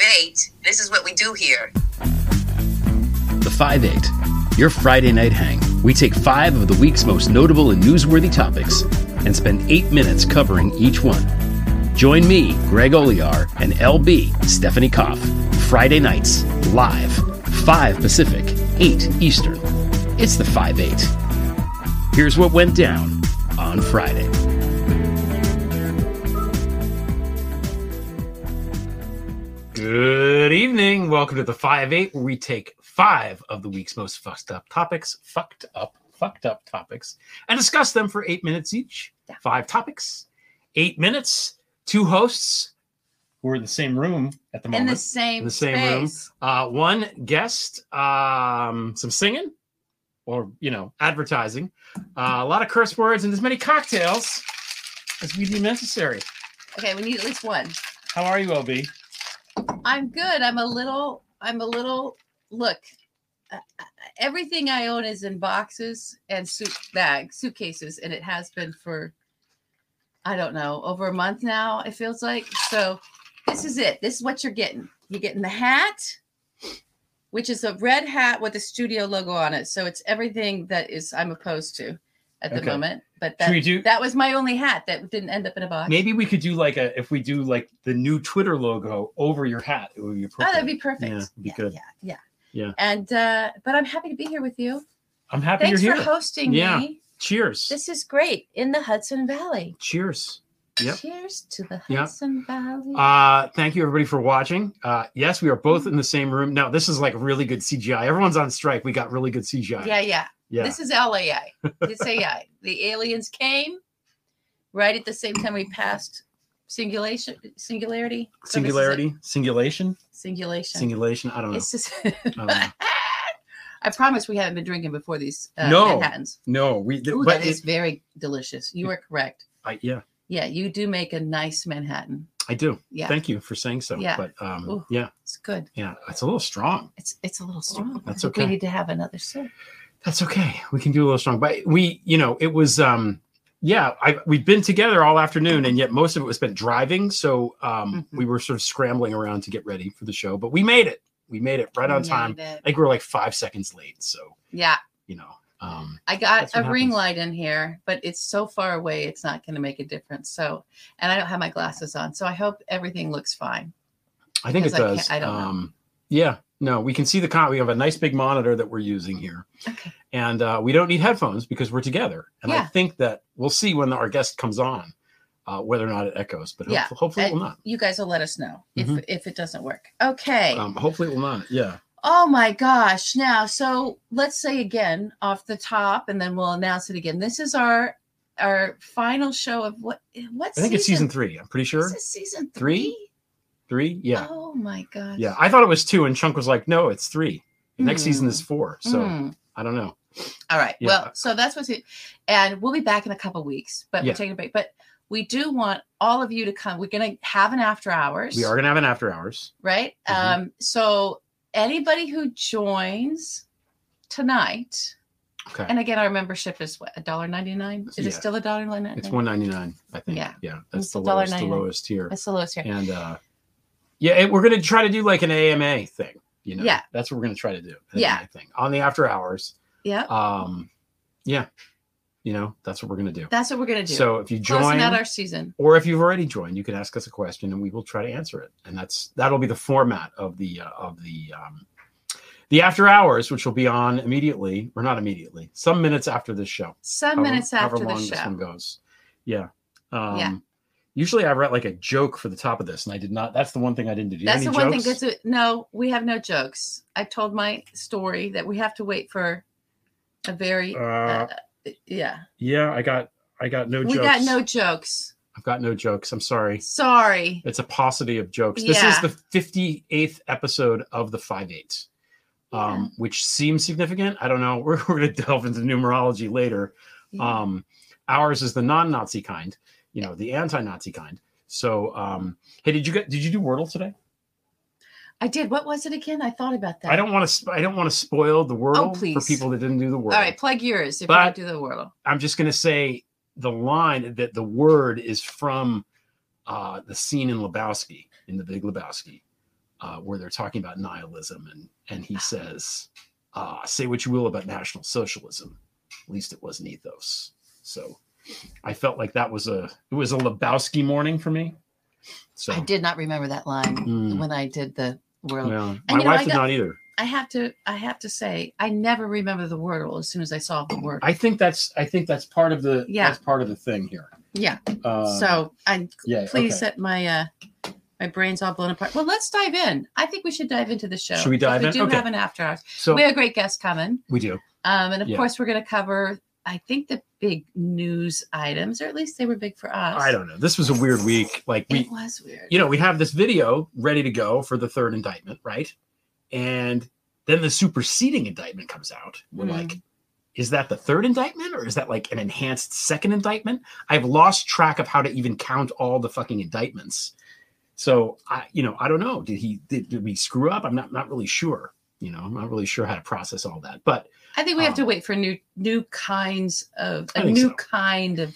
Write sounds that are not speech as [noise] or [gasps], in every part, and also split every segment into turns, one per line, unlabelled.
8. This is what we do here.
The 5 8, your Friday night hang. We take five of the week's most notable and newsworthy topics and spend eight minutes covering each one. Join me, Greg Olear, and LB, Stephanie Koff, Friday nights, live, 5 Pacific, 8 Eastern. It's the 5 8. Here's what went down on Friday. Good evening. Welcome to the 5 8, where we take five of the week's most fucked up topics, fucked up, fucked up topics, and discuss them for eight minutes each.
Yeah.
Five topics, eight minutes, two hosts who are in the same room at the moment.
in the same
in the same room. Uh, one guest, um, some singing, or you know, advertising, uh, a lot of curse words, and as many cocktails as we deem necessary.
Okay, we need at least one.
How are you, LB?
I'm good. I'm a little. I'm a little. Look, uh, uh, everything I own is in boxes and suit bags, suitcases, and it has been for. I don't know, over a month now. It feels like so. This is it. This is what you're getting. You're getting the hat, which is a red hat with a studio logo on it. So it's everything that is I'm opposed to at the
Okay.
moment. But
Should we
that,
do-
that was my only hat that didn't end up in a box.
Maybe we could do like a if we do like the new Twitter logo over your hat, it would be
Oh, that'd be perfect.
Yeah, be
yeah,
good.
Yeah, yeah,
Yeah.
And uh, but I'm happy to be here with you.
I'm happy
Thanks
you're
for
here.
hosting
Yeah.
me.
Cheers.
This is great in the Hudson Valley.
Cheers. Yep.
Cheers to the
Yep.
Hudson Valley.
Uh, thank you everybody for watching. Uh, yes, we are both in the same room. Now, this is like really good CGI. Everyone's on strike. We got really good CGI.
yeah, yeah,
Yeah.
This is LAI. It's AI. [laughs] the aliens came right at the same time we passed singulation, singularity, So is.
Singularity, singulation,
singulation.
singulation. I don't know.
It's just.
know. [laughs]
I promise we haven't been drinking before these uh,
No.
Manhattans.
No, we.
Ooh,
but
that is
it-
very delicious. You are correct.
I, yeah,
Yeah, you do make a nice Manhattan.
I do.
Yeah,
Thank you for saying so.
Yeah.
But um,
Ooh.
yeah,
it's good.
yeah, it's a little strong.
It's it's a little strong.
That's okay.
We need to have another sip.
That's okay. We can do a little strong. But we, you know, it was um yeah, I we've been together all afternoon and yet most of it was spent driving. So um
Mhm.
we were sort of scrambling around to get ready for the show, but we made it. We made it right on time.
it.
I think we are like five seconds late. So,
Yeah,
you know, um
I got a ring
happens.
light in here, but it's so far away, it's not going to make a difference. So, and I don't have my glasses on, so I hope everything looks fine.
I think it
I
does.
I don't know.
Yeah, no, we can see the con we have a nice big monitor that we're using here.
Okay.
And uh, we don't need headphones because we're together. And I think that we'll see when our guest comes on uh, whether or not it echoes, but
Yeah.
hopefully, hopefully it will not.
You guys will let us know
Mhm.
if if it doesn't work. Okay.
Um, hopefully it will not. Yeah.
Oh my gosh. Now, so let's say again off the top and then we'll announce it again. This is our our final show of what what
I think it's season three. I'm pretty sure.
Is season
Three?
three?
Three? Yeah.
Oh my gosh.
Yeah. I thought it was two, and Chunk was like, no, it's three. The next season
Hmm.
is four. So
Hmm.
I don't know.
All right.
Yeah.
Well, so that's what's it. And we'll be back in a couple weeks, but
Yeah.
we're taking a break. But we do want all of you to come. We're going to have an after hours.
We are going to have an after hours.
right?
Mhm.
Um, so anybody who joins tonight,
Okay.
and again, our membership is what a dollar ninety nine. Is it still a dollar ninety nine?
it's one ninety nine, I think.
Yeah.
Yeah. That's
It's
the lowest, the lowest tier.
That's the lowest here.
And uh, yeah, it, we're going to try to do like an AMA thing. You know,
Yeah.
that's what we're going to try to do.
Yeah.
AMA thing on the after hours.
Yeah,
Um, yeah, you know, that's what we're going to do.
that's what we're gonna do.
So if you join,
closing out our season.
or if you've already joined, you can ask us a question and we will try to answer it. And that's that'll be the format of the uh, of the um, the after hours, which will be on immediately or not immediately, some minutes after this show.
Some
however-
minutes after the
long this one goes. Yeah. Um,
Yeah.
Usually I write like a joke for the top of this, and I did not. That's the one thing I didn't do. Do
That's the one
jokes?
thing. That's. No, we have no jokes. I told my story that we have to wait for a very.
Uh,
Uh, yeah,
yeah, I got I got no
we
jokes.
got no jokes.
I've got no jokes. I'm sorry.
Sorry.
It's a paucity of jokes. This is the 58th episode of the 5 8, um, which seems significant. I don't know. [laughs] We're, we're going to delve into numerology later.
Yeah.
Um, ours is the non Nazi kind, you know, the anti Nazi kind. So, um, hey, did you get, did you do Wordle today?
I did. What was it again? I thought about that.
I don't want to, I don't want to spoil the Wordle for
Oh, please.
people that didn't do the Wordle.
All right, plug yours if
But-
you do the Wordle.
I'm just going to say the line that the word is from uh, the scene in Lebowski, in the Big Lebowski. uh, where they're talking about nihilism, and and he says, uh, "Say what you will about National Socialism, at least it wasn't ethos." So I felt like that was a it was a Lebowski morning for me. So
I did not remember that line
Mm.
when I did the Wordle.
yeah, my
know,
wife
I
did
got-
not either.
I have to I have to say I never remember the Wordle as soon as I saw the word.
I think that's I think that's part of the
Yeah.
that's part of the thing here.
yeah.
Uh,
so I
yeah,
please
okay.
set my uh my brain's all blown apart. Well, let's dive in. I think we should dive into the show.
Should we dive
we
in?
do
Okay.
have an after hours.
So
we have a great guest coming.
we do.
Um, and of
Yeah.
course, we're going to cover, I think, the big news items, or at least they were big for us.
I don't know. This was a weird week. Like we,
It was weird.
you know, we have this video ready to go for the third indictment, right? And then the superseding indictment comes out. We're
Mhm.
like, is that the third indictment or is that like an enhanced second indictment? I've lost track of how to even count all the fucking indictments. So I, you know, I don't know. Did he did, did we screw up? I'm not not really sure. You know, I'm not really sure how to process all that. But
I think we have
um,
to wait for new new kinds of a new
so.
kind of.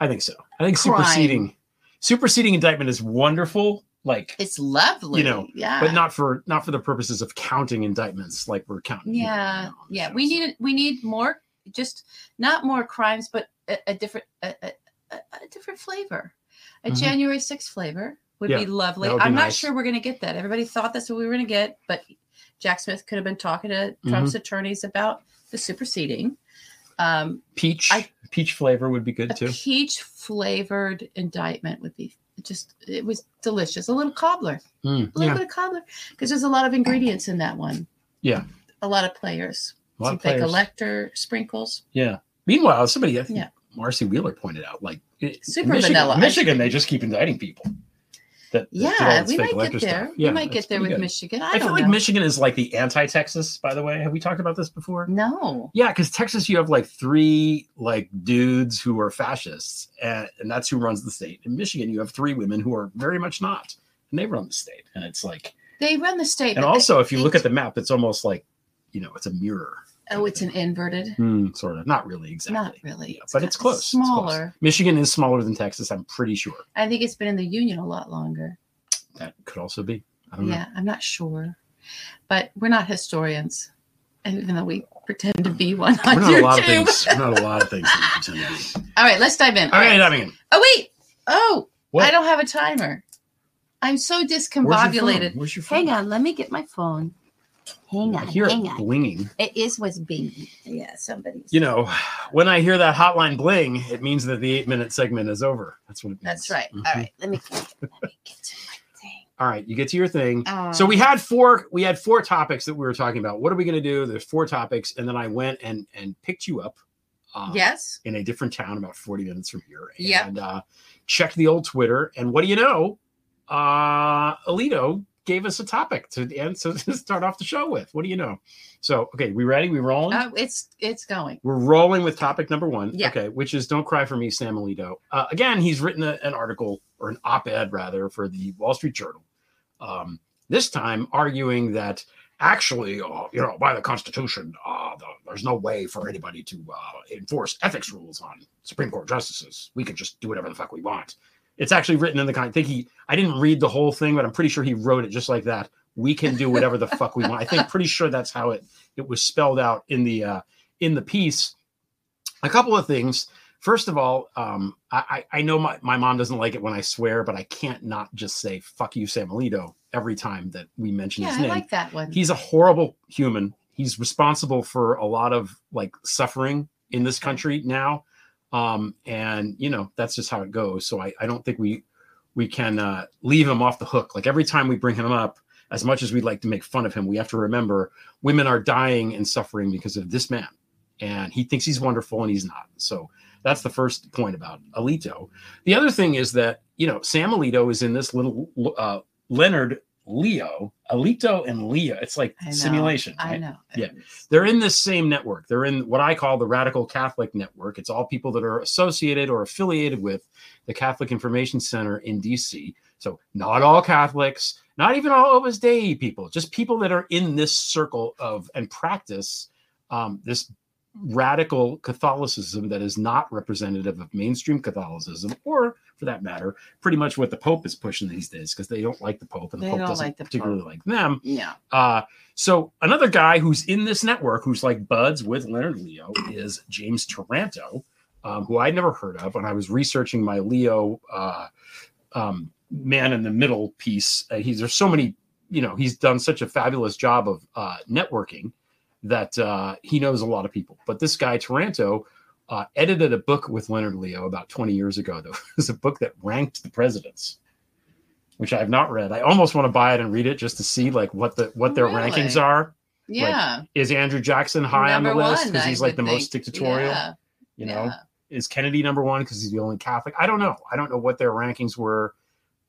I think so. I think
Crime.
superseding superseding indictment is wonderful. Like
It's lovely,
You know,
yeah,
but not for not for the purposes of counting indictments like we're counting.
yeah, yeah.
show.
We
So,
need we need more, just not more crimes, but a, a different a, a, a different flavor, a
Mhm.
January 6th flavor would
Yeah,
be lovely.
would be
I'm not sure we're going to get that. Everybody thought that's what we were going to get, but Jack Smith could have been talking to
Mm-hmm.
Trump's attorneys about the superseding. Um,
peach
I-
peach flavor would be good too.
peach flavored indictment would be just it was delicious. A little cobbler,
Mm,
a little
yeah,
bit of cobbler, because there's a lot of ingredients in that one.
Yeah.
a lot of players.
a lot
Some
of players.
elector sprinkles.
Yeah. Meanwhile, somebody I think
Yeah.
Marcy Wheeler pointed out like
Super
Michigan,
vanilla.
Michigan, they just keep indicting people. That, that did all
Yeah, we might get there.
stuff.
we might get there with
good.
Michigan. I,
I, feel like. Michigan is like the anti-Texas. By the way, have we talked about this before?
no.
Yeah, because Texas, you have like three like dudes who are fascists, and, and that's who runs the state. In Michigan, you have three women who are very much not, and they run the state. And it's like,
They run the state.
and also
they-
if you look at the map, it's almost like, you know, it's a mirror,
oh, it's an inverted.
Hmm, sort of. Not really exactly,
Not really.
Yeah, but it's close. it's close.
Smaller.
Michigan is smaller than Texas. I'm pretty sure.
I think it's been in the union a lot longer.
That could also be. I don't know.
Yeah, I'm not sure, but we're not historians, and even though we pretend to be one on
We're not a lot of
YouTube.
things. We're not a lot of things that we pretend to be. [laughs]
All right, let's dive in.
All right, I mean,
Oh wait. Oh,
What?
I don't have a timer. I'm so
where's your
discombobulated.
phone? Where's your phone?
Hang on, let me get my phone. Hang
I
on,
hear it
on.
blinging.
It is what's being. Yeah, somebody's.
you know, when I hear that hotline bling, it means that the eight minute segment is over. That's what it means.
That's right.
Mhm.
All right, let me let me get to my thing.
All right. You get to your thing.
Um,
so we had four, we had four topics that we were talking about. What are we going to do? There's four topics. And then I went and, and picked you up. uh,
Yes.
In a different town about 40 minutes from here.
Yep.
And uh, checked the old Twitter. And what do you know? Uh, Alito gave us a topic to end so [laughs] to start off the show with. What do you know? So, okay, we ready? We rolling?
Uh, it's it's going.
We're rolling with topic number one.
Yeah.
Okay, which is "Don't Cry for Me," Sam Alito. Uh, again, he's written a- an article or an op-ed rather for the Wall Street Journal. Um, this time, arguing that actually, uh, you know, by the Constitution, uh, the, there's no way for anybody to uh, enforce ethics rules on Supreme Court justices. We can just do whatever the fuck we want. It's actually written in the kind. I think he. I didn't read the whole thing, but I'm pretty sure he wrote it just like that. We can do whatever the fuck we want. I think pretty sure that's how it it was spelled out in the uh, in the piece. A couple of things. First of all, um, I, I I know my, my mom doesn't like it when I swear, but I can't not just say "fuck you, Sam Alito" every time that we mention
Yeah,
his name.
I like that one.
he's a horrible human. He's responsible for a lot of like suffering in this country now. Um, and you know, that's just how it goes. So I, I don't think we we can uh, leave him off the hook. Like every time we bring him up, as much as we'd like to make fun of him, we have to remember women are dying and suffering because of this man. And he thinks he's wonderful and he's not. So that's the first point about Alito. The other thing is that, you know, Sam Alito is in this little uh, Leonard Leo, Alito and Leo. It's like
I know,
simulation.
I know.
Yeah. They're in this same network. They're in what I call the Radical Catholic Network. It's all people that are associated or affiliated with the Catholic Information Center in DC. So not all Catholics, not even all Opus Dei people, just people that are in this circle of and practice um, this radical Catholicism that is not representative of mainstream Catholicism or for that matter, pretty much what the Pope is pushing these days because they don't like the Pope and the
They
Pope doesn't
like the
particularly
Pope.
like them.
Yeah.
Uh, so another guy who's in this network who's like buds with Leonard Leo is James Taranto, um, who I'd never heard of. When I was researching my Leo uh, um, man in the middle piece, uh, he's there's so many, you know, he's done such a fabulous job of uh, networking that uh, he knows a lot of people. But this guy Taranto uh, edited a book with Leonard Leo about 20 years ago. That [laughs] was a book that ranked the presidents, which I have not read. I almost want to buy it and read it just to see like what the what their
Really?
rankings are.
Yeah.
Is Andrew Jackson high on the
Number
list because he's like the most dictatorial?
Yeah.
You know,
yeah.
is Kennedy number one because he's the only Catholic? I don't know. I don't know what their rankings were.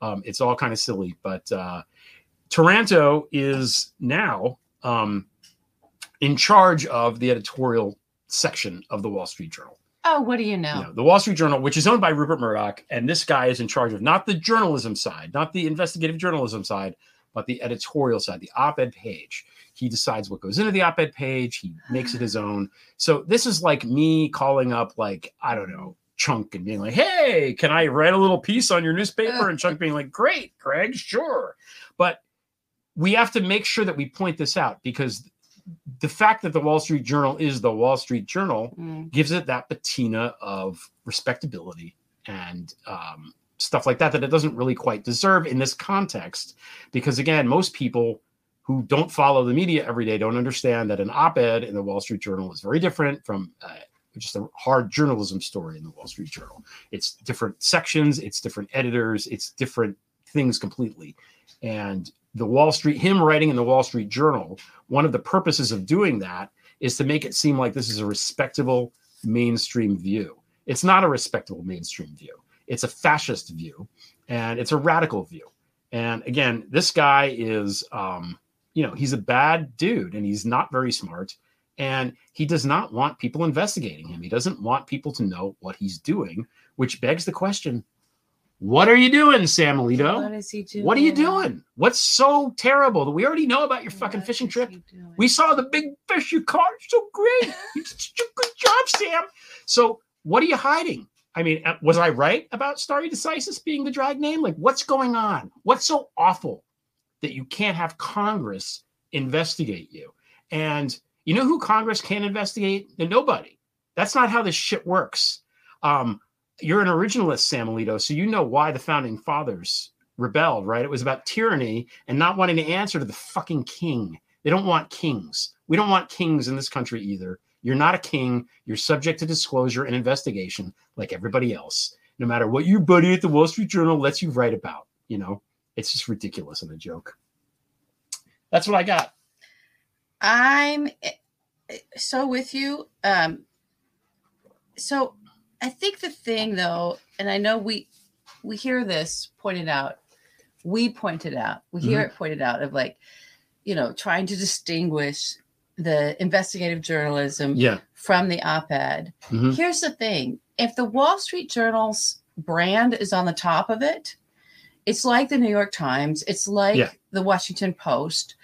Um, it's all kind of silly, but uh, Taranto is now um, in charge of the editorial section of the Wall Street Journal.
Oh, what do you know?
You know, the Wall Street Journal, which is owned by Rupert Murdoch, and this guy is in charge of not the journalism side, not the investigative journalism side, but the editorial side, the op-ed page. He decides what goes into the op-ed page. He makes it [gasps] his own. So this is like me calling up, like I don't know, Chunk and being like, "Hey, can I write a little piece on your newspaper?" And Chunk [laughs] being like, "Great, Greg, sure." But we have to make sure that we point this out because the fact that the Wall Street Journal is the Wall Street Journal
Mm.
gives it that patina of respectability and um, stuff like that that it doesn't really quite deserve in this context. Because again, most people who don't follow the media every day don't understand that an op-ed in the Wall Street Journal is very different from uh, just a hard journalism story in the Wall Street Journal. It's different sections, it's different editors, it's different things completely. And the Wall Street, him writing in the Wall Street Journal, one of the purposes of doing that is to make it seem like this is a respectable mainstream view. It's not a respectable mainstream view. It's a fascist view, and it's a radical view. And again, this guy is, um, you know, he's a bad dude, and he's not very smart, and he does not want people investigating him. He doesn't want people to know what he's doing, which begs the question: What are you doing, Sam Alito?
What is he doing?
What are you doing? What's so terrible that we already know about your fucking fishing trip? We saw the big fish you caught. So great. [laughs] You did such a good job, Sam. So what are you hiding? I mean, uh, was I right about Starry Decisis being the drag name? Like, what's going on? What's so awful that you can't have Congress investigate you? And you know who Congress can't investigate? Nobody. That's not how this shit works. Um, you're an originalist, Sam Alito, so you know why the founding fathers rebelled, right? It was about tyranny and not wanting to answer to the fucking king. They don't want kings. We don't want kings in this country either. You're not a king. You're subject to disclosure and investigation like everybody else, no matter what your buddy at the Wall Street Journal lets you write about. You know, it's just ridiculous and a joke. That's what I got.
I'm eh, eh, so with you. Um, so I think the thing though, and I know we we hear this pointed out, we pointed out, we hear
Mm-hmm.
it pointed out of like, you know, trying to distinguish the investigative journalism
Yeah.
from the op-ed.
Mhm.
Here's the thing: if the Wall Street Journal's brand is on the top of it, it's like the New York Times. It's like
Yeah.
the Washington Post.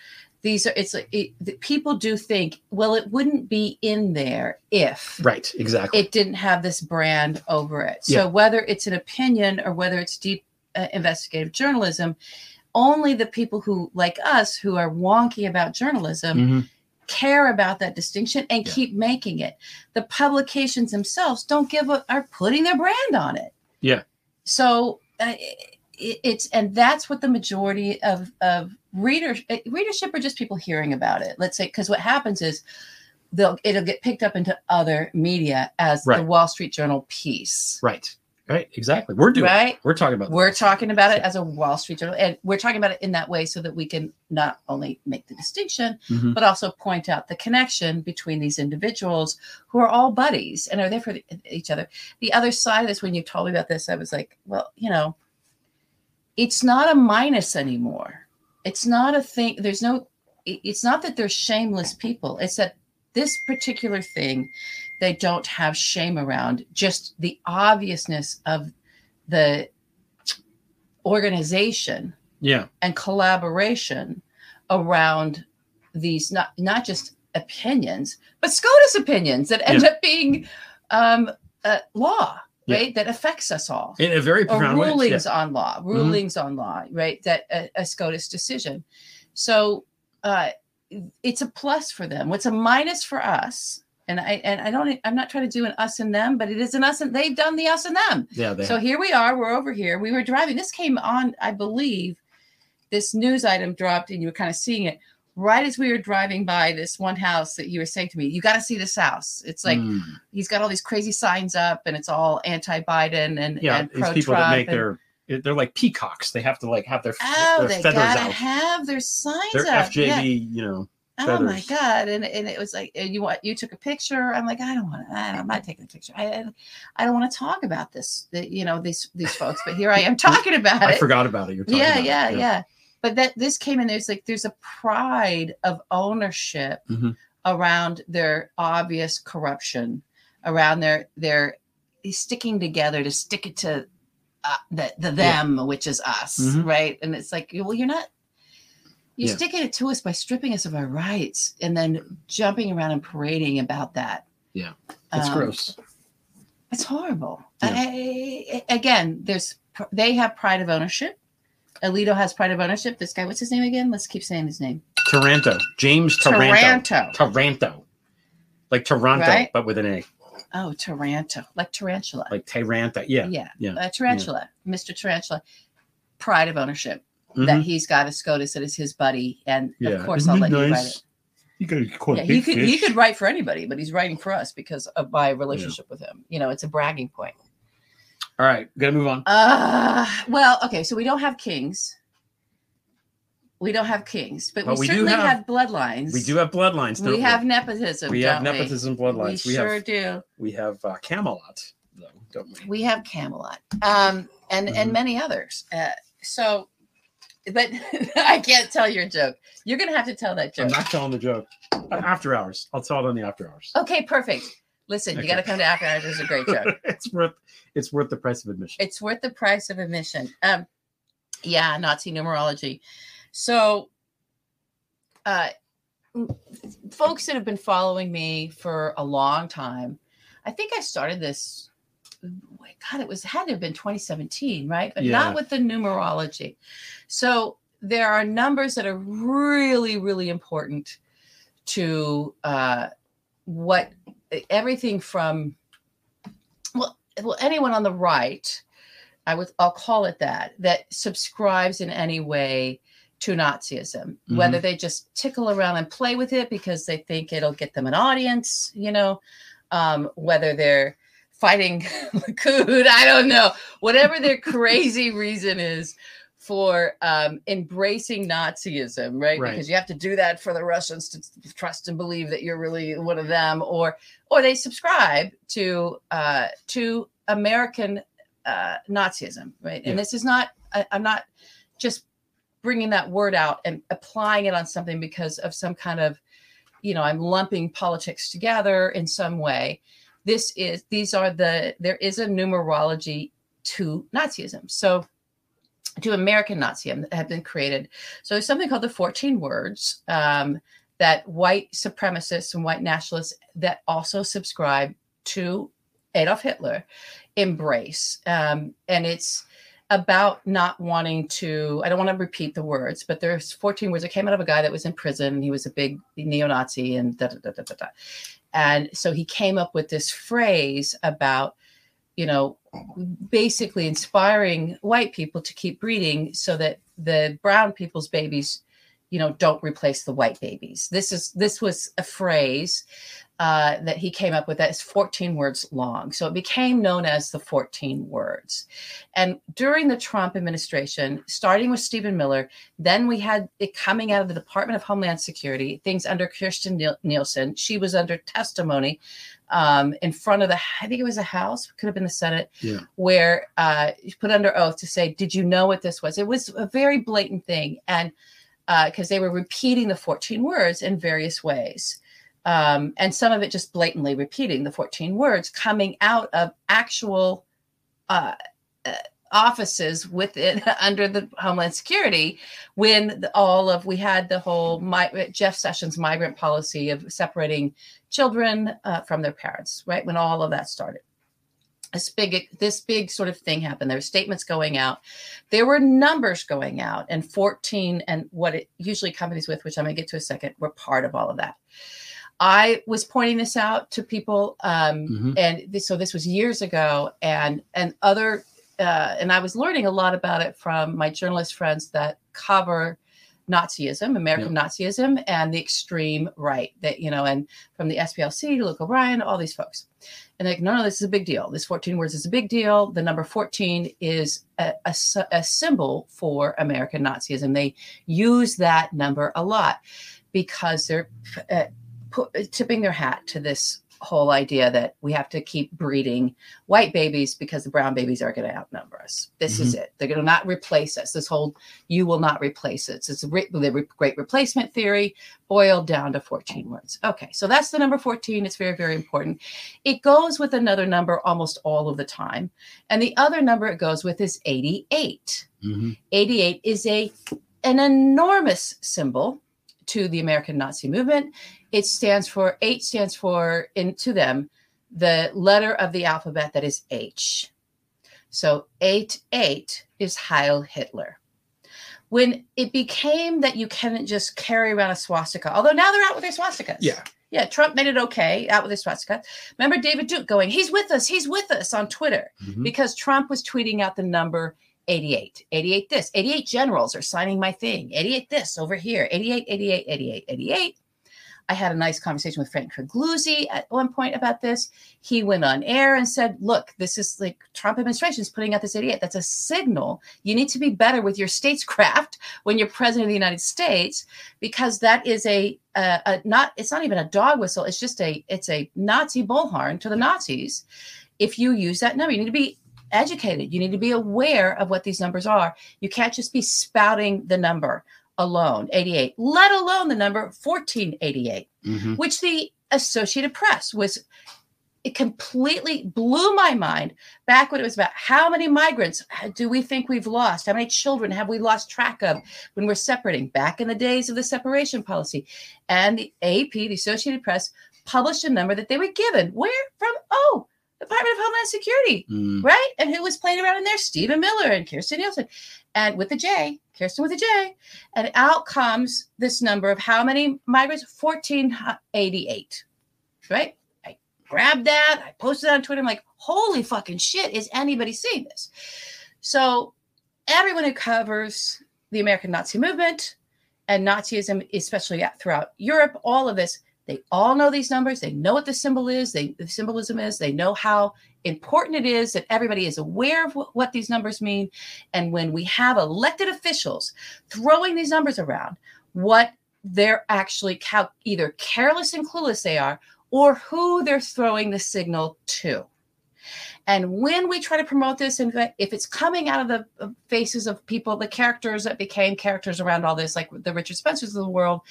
These are. It's like it, the people do think. Well, it wouldn't be in there if
Right. Exactly.
it didn't have this brand over it. So
Yeah.
whether it's an opinion or whether it's deep uh, investigative journalism, only the people who like us who are wonky about journalism
Mhm.
care about that distinction and
Yeah.
keep making it. The publications themselves don't give are putting their brand on it.
Yeah.
So uh, it, it's and that's what the majority of of readers uh, readership are just people hearing about it. Let's say because what happens is they'll it'll get picked up into other media as the Wall Street Journal piece.
Right. Right. Exactly. We're doing. it.
Right?
We're talking about.
We're talking about it as a Wall Street Journal, and we're talking about it in that way so that we can not only make the distinction,
Mhm.
but also point out the connection between these individuals who are all buddies and are there for each other. The other side of this, when you told me about this, I was like, well, you know, it's not a minus anymore. It's not a thing. There's no, it's not that they're shameless people. It's that this particular thing they don't have shame around, just the obviousness of the organization
Yeah.
and collaboration around these not not just opinions but scotus opinions that end
Yeah.
up being um uh, law
Yeah.
right? That affects us all.
in a very
or
profound way.
rulings
Yeah.
on law, rulings on law, right? That a, a SCOTUS decision. So uh, it's a plus for them. What's a minus for us? And I and I don't. I'm not trying to do an us and them, but it is an us and they've done the us and them.
Yeah, they
So
have.
here we are. We're over here. We were driving. This came on, I believe. This news item dropped, and you were kind of seeing it right as we were driving by this one house that you were saying to me, "You got to see this house." It's like
Mm.
he's got all these crazy signs up, and it's all anti-Biden and
yeah,
and
these people that make
and-
their they're like peacocks. They have to like have their,
Oh,
their
they
feathers
gotta
out.
have their signs
Their
up.
FJB,
yeah.
you know.
Oh my god! And and it was like, you want you took a picture. I'm like, I don't want to. I'm not taking a picture. I I- don't want to talk about this. The, you know these these folks. But here I am [laughs] talking about
I
it.
I forgot about it. You're talking
yeah,
about it.
yeah, yeah, But that this came in. There's like there's a pride of ownership
Mhm.
around their obvious corruption, around their their sticking together to stick it to uh, the the
Yeah.
them, which is us,
Mhm.
right? And it's like, well, you're not. You're
Yeah.
sticking it to us by stripping us of our rights and then jumping around and parading about that.
Yeah. It's
Um,
gross.
It's horrible.
Yeah.
I, again, there's they have pride of ownership. Alito has pride of ownership. This guy, what's his name again? Let's keep saying his name.
Taranto. James Taranto.
Taranto.
Taranto. Like Toronto,
Right?
but with an A.
Oh, Taranto, like tarantula.
Like Taranto. Yeah.
yeah,
yeah,
Uh, tarantula, Mr. Tarantula. Pride of ownership
Mhm.
that he's got a SCOTUS that is his buddy, and
Yeah.
of course
Isn't
I'll let you write it.
You could
Yeah, he could he could write for anybody, but he's writing for us because of my relationship with him. You know, it's a bragging point.
All right, gotta move on.
Uh well, okay, so we don't have kings. We don't have kings, but,
But
we,
we do
certainly
have-
have, bloodlines.
We do have bloodlines. Don't
we
we
have nepotism.
We have
don't
nepotism
We,
bloodlines.
we
We,
sure
have
do.
we have uh, Camelot, though, don't we?
We have Camelot, um, and and
Mhm.
many others. Uh, so, but [laughs] I can't tell your joke. You're gonna have to tell that joke.
I'm not telling the joke. Uh, After hours. I'll tell it on the after hours.
Okay, perfect. Listen,
Okay.
you got to come to After Hours. It's a great joke. [laughs]
it's worth it's worth the price of admission.
it's worth the price of admission. Um, yeah, Nazi numerology. So, uh, folks that have been following me for a long time, I think I started this. God, it was had to have been 2017, right? But
Yeah.
not with the numerology. So there are numbers that are really, really important to uh, what everything from well, well, anyone on the right, I would I'll call it that, that subscribes in any way to Nazism, whether they just tickle around and play with it because they think it'll get them an audience, you know, um, whether they're fighting [laughs] Likud, I don't know, whatever their [laughs] crazy reason is for um, embracing Nazism, right?
Right.
Because you have to do that for the Russians to trust and believe that you're really one of them, or or they subscribe to uh, to American uh, Nazism, right?
Yeah.
And this is not. I, I'm not just bringing that word out and applying it on something because of some kind of, you know, I'm lumping politics together in some way. This is these are the there is a numerology to Nazism. So to American Nazism that have been created. So there's something called the 14 words um, that white supremacists and white nationalists that also subscribe to Adolf Hitler embrace. Um, and it's about not wanting to, I don't want to repeat the words, but there's 14 words that came out of a guy that was in prison. And he was a big neo Nazi and da da da da. da. And so he came up with this phrase about, you know, basically inspiring white people to keep breeding so that the brown people's babies you know don't replace the white babies. This is this was a phrase uh, that he came up with that is 14 words long. So it became known as the 14 words. And during the trump administration starting with stephen miller then we had it coming out of the department of homeland security things under kirstjen nielsen. She was under testimony um, in front of the i think it was a house could have been the senate
Yeah.
where uh, put under oath to say did you know what this was it was a very blatant thing and because they were repeating the 14 words in various ways. Um, and some of it just blatantly repeating the 14 words coming out of actual uh, uh, offices within [laughs] under the Homeland Security when the, all of we had the whole my, Jeff Sessions migrant policy of separating children uh, from their parents, right? When all of that started. this big this big sort of thing happened there were statements going out there were numbers going out and 14 and what it usually companies with which i'm going to get to a second were part of all of that i was pointing this out to people um,
Mhm.
and this, so this was years ago and and other uh, and i was learning a lot about it from my journalist friends that cover nazism american nazism and the extreme right that you know and from the splc to luke o'brien all these folks and like, no, no, this is a big deal. This 14 words is a big deal. The number 14 is a, a a symbol for American Nazism. They use that number a lot because they're uh, pu- tipping their hat to this whole idea that we have to keep breeding white babies because the brown babies are going to outnumber us. This is it. They're going to not replace us. This whole you will not replace us. It's a re- the re- great replacement theory boiled down to 14 words. Okay, so that's the number 14. It's very, very important. It goes with another number almost all of the time. And the other number it goes with is 88.
Mhm.
88 is a an enormous symbol to the American Nazi movement. It stands for eight stands for in to them the letter of the alphabet that is H. So eight eight is Heil Hitler. When it became that you couldn't just carry around a swastika, although now they're out with their swastikas.
Yeah.
Yeah, Trump made it okay out with his swastika. Remember David Duke going, he's with us, he's with us on Twitter
Mhm.
because Trump was tweeting out the number 88. 88 this. 88 generals are signing my thing. 88 this over here. 88, 88, 88, 88. I had a nice conversation with Frank Figliuzzi at one point about this. He went on air and said, "Look, this is like Trump administration is putting out this 88. That's a signal. You need to be better with your statescraft [laughs] when you're president of the United States because that is a, a, a not it's not even a dog whistle. It's just a it's a Nazi bullhorn to the Nazis. If you use that number, you need to be educated. You need to be aware of what these numbers are. You can't just be spouting the number alone, 88, let alone the number 1488,
Mhm.
which the Associated Press was it completely blew my mind back when it was about how many migrants do we think we've lost? How many children have we lost track of when we're separating back in the days of the separation policy? And the AP, the Associated Press, published a number that they were given. Where from? Oh, Department of Homeland Security
Mm.
right? And who was playing around in there? Stephen Miller and Kirstjen Nielsen, and with the J, Kirsten with a J, and out comes this number of how many migrants? Fourteen eighty-eight, right? I grabbed that, I posted it on Twitter. I'm like, holy fucking shit! Is anybody seeing this? So, everyone who covers the American Nazi movement and Nazism, especially throughout Europe, all of this. They all know these numbers. They know what the symbol is. They the symbolism is. They know how important it is that everybody is aware of wh- what these numbers mean. And when we have elected officials throwing these numbers around, what they're actually how either careless and clueless they are, or who they're throwing the signal to. And when we try to promote this, and if it's coming out of the uh, faces of people, the characters that became characters around all this, like the Richard Spencers of the world,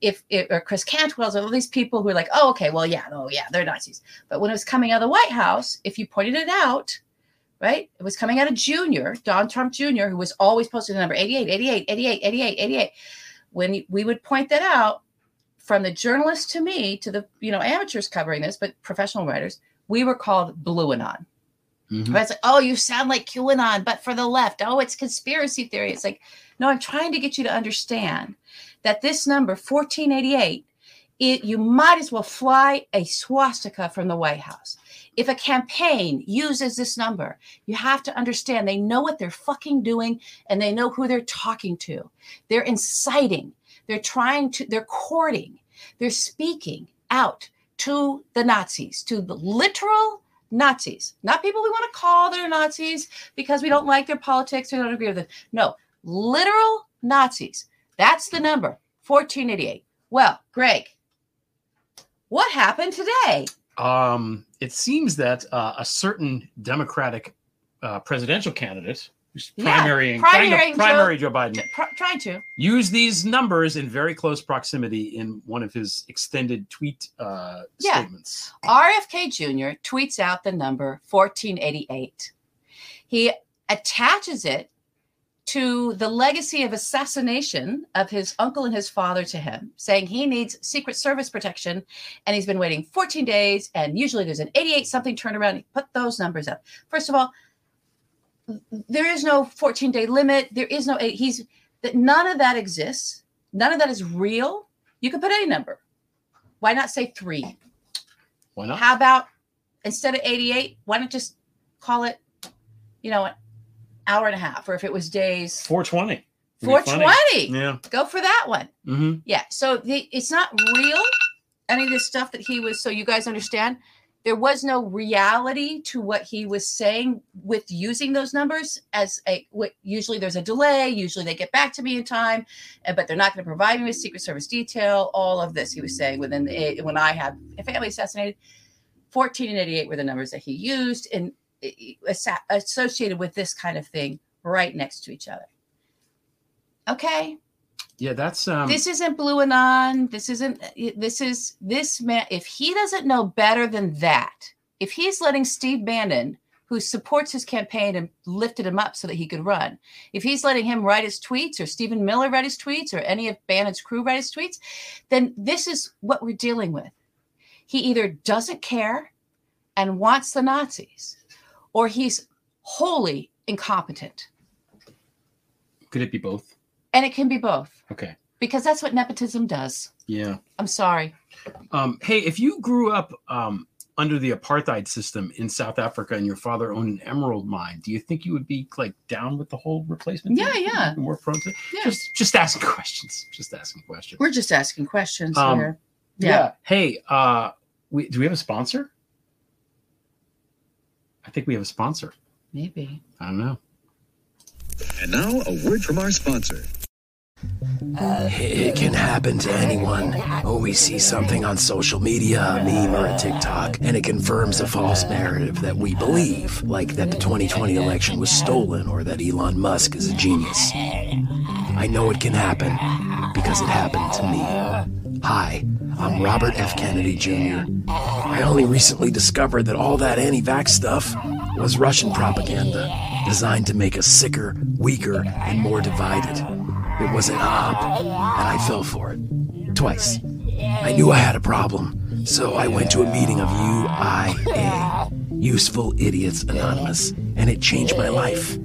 if it, or Chris Cantwell's, or all these people who are like, oh, okay, well, yeah, oh, yeah, they're Nazis. But when it was coming out of the White House, if you pointed it out, right, it was coming out of Junior, Don Trump Jr., who was always posting the number 88, 88, 88, 88, 88. When we would point that out, from the journalist to me to the you know amateurs covering this, but professional writers, we were called Blue Anon.
Mhm.
Right? It's like, oh, you sound like QAnon, but for the left. Oh, it's conspiracy theory. It's like, no, I'm trying to get you to understand that this number, 1488, it, you might as well fly a swastika from the White House. If a campaign uses this number, you have to understand they know what they're fucking doing and they know who they're talking to. They're inciting, they're trying to, they're courting, they're speaking out to the Nazis, to the literal Nazis, not people we want to call they're Nazis because we don't like their politics or don't agree with them. No, literal Nazis. That's the number 1488. Well, Greg, what happened today?
Um, it seems that uh, a certain Democratic uh, presidential candidate, who's
Yeah,
primarying, trying to
primarying Joe-
primary Joe Biden,
Pr- trying to.
use these numbers in very close proximity in one of his extended tweet uh,
Yeah.
statements.
RFK Jr. tweets out the number 1488. He attaches it to the legacy of assassination of his uncle and his father to him, saying he needs Secret Service protection, and he's been waiting 14 days, and usually there's an 88 something turnaround. He put those numbers up. First of all, there is no 14 day limit. There is no eight. he's that none of that exists. None of that is real. You can put any number. Why not say three?
Why not?
How about instead of 88, why not just call it, you know, an hour and a half, or if it was days,
420.
420.
Yeah.
Go for that one.
hmm
Yeah. So the, it's not real. Any of this stuff that he was, so you guys understand, there was no reality to what he was saying with using those numbers as a what usually there's a delay usually they get back to me in time but they're not going to provide me with secret service detail all of this he was saying within the when i had a family assassinated 14 and 88 were the numbers that he used and uh, associated with this kind of thing right next to each other. Okay
Yeah, that's um
this isn't blue anon. This isn't this is this man if he doesn't know better than that if he's letting steve bannon who supports his campaign and lifted him up so that he could run if he's letting him write his tweets or stephen miller write his tweets or any of bannon's crew write his tweets then this is what we're dealing with. He either doesn't care and wants the nazis or he's wholly incompetent.
Could it be both?
And it can be both
Okay.
because that's what nepotism does
Yeah.
i'm sorry
Um, hey, if you grew up um, under the apartheid system in South Africa and your father owned an emerald mine, do you think you would be like down with the whole replacement?
Yeah,
thing?
yeah.
More prone to
Yeah.
just just asking [laughs] questions. Just asking questions.
We're just asking questions
Um,
here. Yeah.
Hey, uh, we do we have a sponsor? I think we have a sponsor.
Maybe.
I don't know.
And now, a word from our sponsor.
It can happen to anyone. Oh, we see something on social media, a meme or a TikTok, and it confirms a false narrative that we believe, like that the 2020 election was stolen or that Elon Musk is a genius. I know it can happen because it happened to me. Hi, I'm Robert F. Kennedy Jr. I only recently discovered that all that anti vax stuff was Russian propaganda designed to make us sicker, weaker, and more divided. It was an op, and I fell for it. Twice. I knew I had a problem, so I went to a meeting of UIA, Useful Idiots Anonymous, and it changed my life.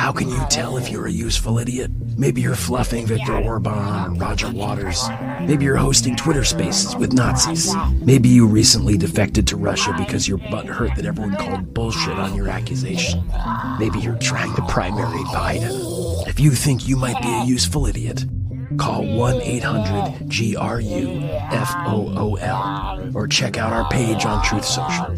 How can you tell if you're a useful idiot? Maybe you're fluffing Viktor Orban or Roger Waters. Maybe you're hosting Twitter spaces with Nazis. Maybe you recently defected to Russia because your butt hurt that everyone called bullshit on your accusation. Maybe you're trying to primary Biden. If you think you might be a useful idiot, call 1 800 GRU FOOL or check out our page on Truth Social.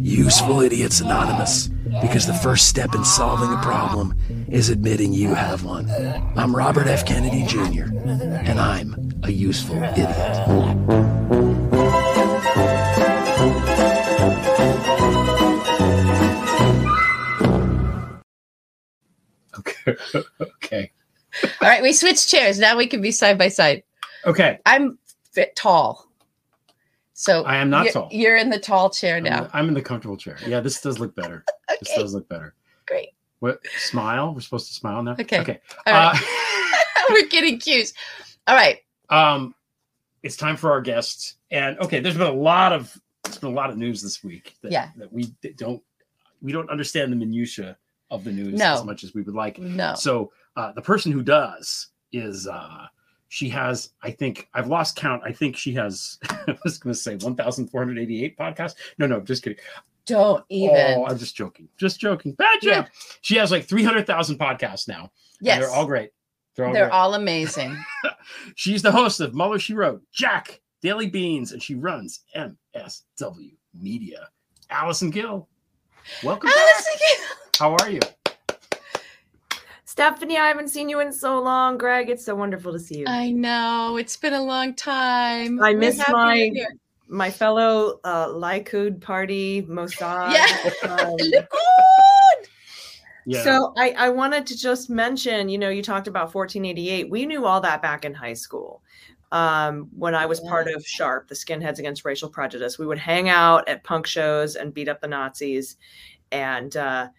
Useful Idiots Anonymous, because the first step in solving a problem is admitting you have one. I'm Robert F. Kennedy Jr., and I'm a useful idiot.
Okay. [laughs] okay.
All right, we switched chairs. Now we can be side by side.
Okay.
I'm fit tall. So
I am not
you're,
tall.
You're in the tall chair
I'm,
now.
I'm in the comfortable chair. Yeah, this does look better. [laughs] This does look better.
great.
What smile? We're supposed to smile now.
Okay.
Okay.
All right.
Uh, [laughs]
We're getting cues. All right.
um, it's time for our guests. And okay, there's been a lot of there's been a lot of news this week that,
Yeah.
that we don't we don't understand the minutia of the news
No.
as much as we would like.
No.
So uh, the person who does is uh, she has I think I've lost count. I think she has [laughs] I was going to say 1,488 podcasts. No, no, just kidding.
Don't even.
Oh, I'm just joking. Just joking. Bad joke.
Yeah.
She has like 300,000 podcasts now.
yes.
they're all great. They're all
They're
great.
all amazing. [laughs]
She's the host of Mueller She Wrote, Jack, Daily Beans, and she runs MSW Media. Allison Gill, welcome back.
Allison,
How are you?
Stephanie, I haven't seen you in so long. Greg, it's so wonderful to see you.
I know it's been a long time.
I
We're
miss my- My fellow uh, Likud party, Mossad.
Yeah. [laughs]
um, [laughs]
Likud.
Yeah.
So I, I wanted to just mention, you know, you talked about 1488. We knew all that back in high school. Um, when I was part of Sharp, the Skinheads Against Racial Prejudice, we would hang out at punk shows and beat up the Nazis. And uh,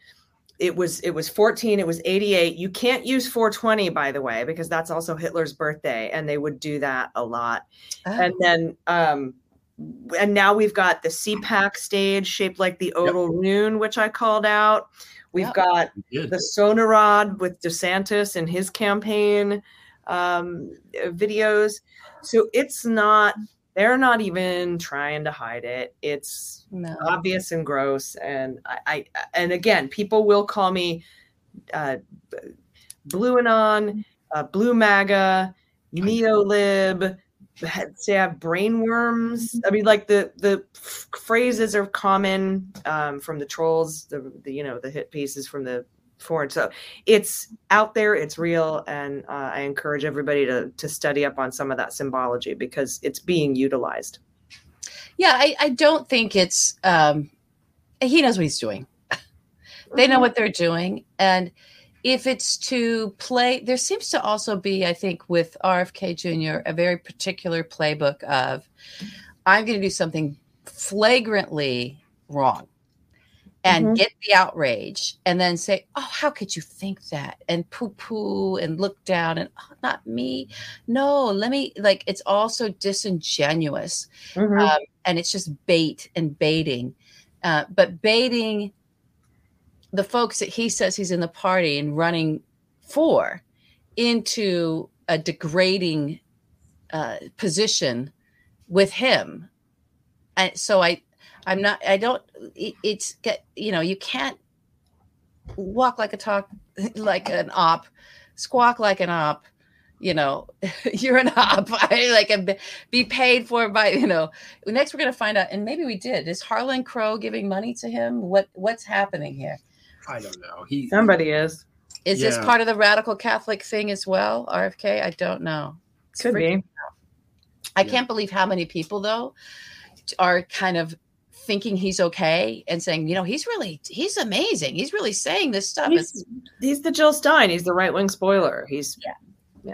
it was it was 14 it was 88 you can't use 420 by the way because that's also hitler's birthday and they would do that a lot.
Oh.
and then um and now we've got the cpac stage shaped like the odal rune which i called out. We've
Yep.
got the sonnenrad with desantis and his campaign um uh, videos. So it's not they're not even trying to hide it it's
no.
obvious and gross and I, I and again people will call me uh blue anon uh, blue maga neolib had- say I have brainworms. I mean, like the the f- phrases are common um, from the trolls, the, the you know the hit pieces from the foreign. So it's out there, it's real, and uh, I encourage everybody to to study up on some of that symbology because it's being utilized.
Yeah, I, I don't think it's um he knows what he's doing. [laughs] they know what they're doing. And if it's to play, there seems to also be, I think, with RFK Jr., a very particular playbook of I'm going to do something flagrantly wrong and
Mhm.
get the outrage and then say, Oh, how could you think that? And poo poo and look down and oh, not me. No, let me like it's all so disingenuous
Mhm.
um, and it's just bait and baiting. Uh, but baiting the folks that he says he's in the party and running for into a degrading uh, position with him. And so I, I'm not. I don't. It, it's get. You know, you can't walk like a talk [laughs] like an op, squawk like an op. You know, [laughs] you're an op. [laughs] I like a, be paid for by you know. Next, we're gonna find out, and maybe we did. Is Harlan Crow giving money to him? What What's happening here?
I don't know. He
Somebody is.
Is this part of the radical Catholic thing as well? RFK? I don't know. It's
Could
freaking-
be.
I
Yeah.
can't believe how many people though are kind of thinking he's okay and saying, you know, he's really he's amazing. He's really saying this stuff.
He's, he's the Jill Stein. He's the right wing spoiler. He's
Yeah.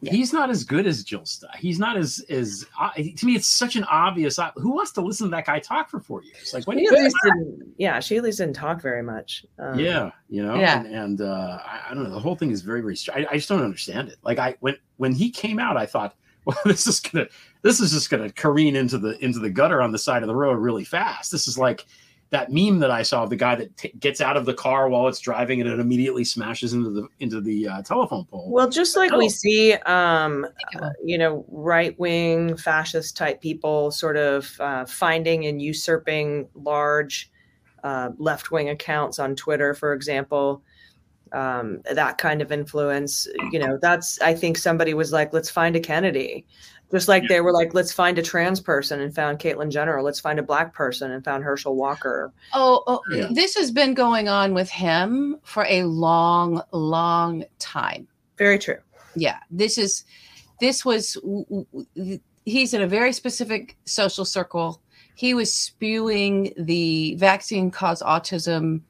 yeah.
he's not as good as Jill Stein. He's not as as uh, to me. It's such an obvious. uh, Who wants to listen to that guy talk for four years? Like when
she
he
at least didn't, yeah, she at least didn't talk very much. Um,
yeah, you know,
Yeah.
and, and uh, I, I don't know. The whole thing is very, very. str- I, I just don't understand it. Like I when when he came out, I thought, well, [laughs] this is gonna this is just gonna careen into the into the gutter on the side of the road really fast. This is like that meme that I saw of the guy that t- gets out of the car while it's driving and it immediately smashes into the into the uh, telephone pole.
Well, just like
Oh.
we see, um, uh, you know, right wing fascist type people sort of uh, finding and usurping large uh, left wing accounts on Twitter, for example. Um, that kind of influence, you know, that's, I think somebody was like, let's find a Kennedy. Just like they were like, let's find a trans person and found Caitlyn Jenner. Let's find a black person and found Herschel Walker.
oh, oh
Yeah.
this has been going on with him for a long, long time.
Very true.
yeah this is this was w- w- he's in a very specific social circle he was spewing the vaccine caused autism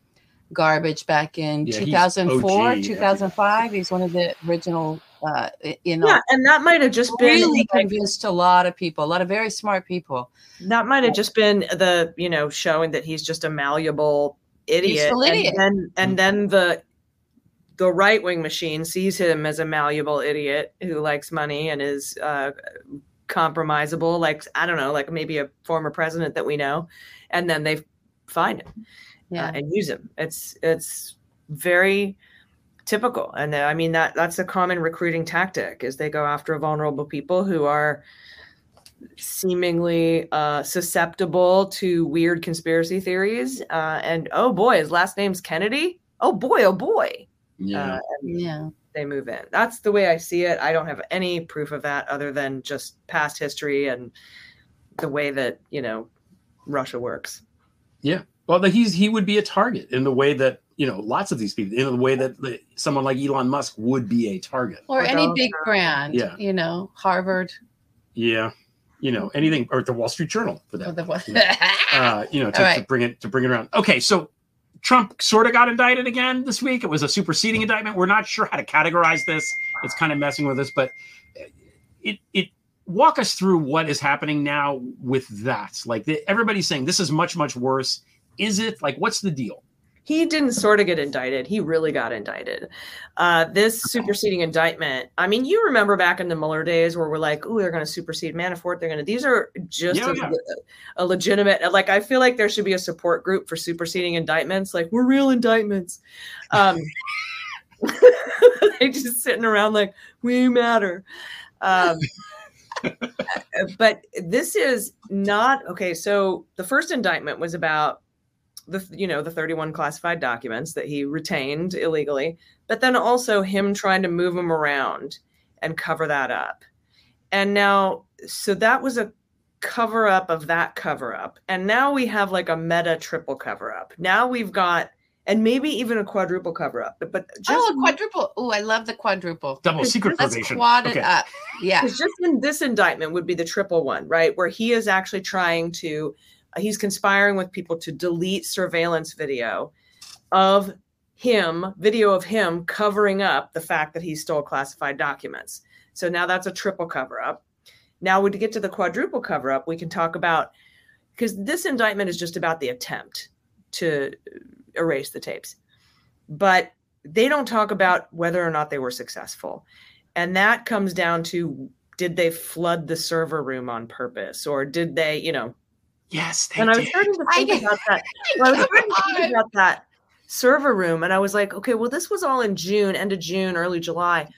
garbage back in
Yeah,
2004
OG.
2005 he's one of the original uh in
Yeah. And that might have just been
really
like,
convinced a lot of people a lot of very smart people
That might have just been the, you know, showing that he's just a malleable idiot.
Peaceful idiot.
And then and then the the right wing machine sees him as a malleable idiot who likes money and is uh compromisable, like I don't know, like maybe a former president that we know, and then they find him
yeah
uh, and use them. It's it's very typical, and uh, I mean that that's a common recruiting tactic is they go after vulnerable people who are seemingly uh, susceptible to weird conspiracy theories. Uh, and oh boy, his last name's Kennedy. Oh boy, oh boy,
yeah.
uh,
yeah
they move in. That's the way I see it. I don't have any proof of that other than just past history and the way that you know Russia works.
Well, that he's he would be a target in the way that you know lots of these people in the way that the, someone like Elon Musk would be a target.
or
Or
any
Donald
big brand
Yeah.
you know harvard
Yeah, you know anything or the Wall Street Journal for
or
that.
the [laughs]
uh, you know, to,
All right.
to bring it to bring it around. Okay, so Trump sort of got indicted again this week. It was a superseding indictment. We're not sure how to categorize this. It's kind of messing with us, but it it walk us through what is happening now with that. Like the, everybody's saying this is much much worse. Is it like what's the deal?
he didn't sort of get indicted. He really got indicted. Uh, this superseding indictment. I mean, you remember back in the Mueller days where we're like, "Oh, they're going to supersede Manafort. They're going to." These are just
Yeah,
a,
yeah.
a legitimate. Like, I feel like there should be a support group for superseding indictments. Like, we're real indictments. Um, [laughs] they just sitting around like we matter. Um, [laughs] but this is not okay. So the first indictment was about the you know the 31 classified documents that he retained illegally, but then also him trying to move them around and cover that up. And now, so that was a cover up of that cover up, and now we have like a meta triple cover up. Now we've got and maybe even a quadruple cover up, but, but just
oh, a quadruple. Oh, I love the quadruple.
Double secret
Let's
probation.
quad it
Okay.
up. Yeah. [laughs]
Just in this indictment would be the triple one, right? Where he is actually trying to, he's conspiring with people to delete surveillance video of him, video of him covering up the fact that he stole classified documents. So now that's a triple cover up. Now, when to get to the quadruple cover up, we can talk about because this indictment is just about the attempt to erase the tapes, but they don't talk about whether or not they were successful. And that comes down to did they flood the server room on purpose or did they, you know,
Yes,
and I was
did.
starting to think about that. [laughs] Well, I was starting to think about that server room, and I was like, okay, well, this was all in June, end of June, early July.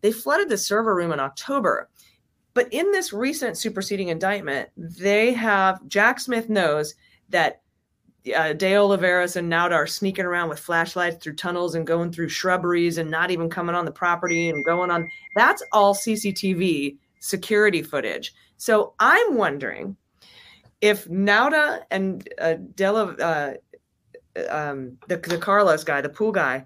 They flooded the server room in October. But in this recent superseding indictment, they have Jack Smith knows that uh, De Oliveras and Nauta are sneaking around with flashlights through tunnels and going through shrubberies and not even coming on the property and going on. That's all CCTV security footage. So I'm wondering if Nauta and uh, Della, uh, um, the, the Carlos guy, the pool guy,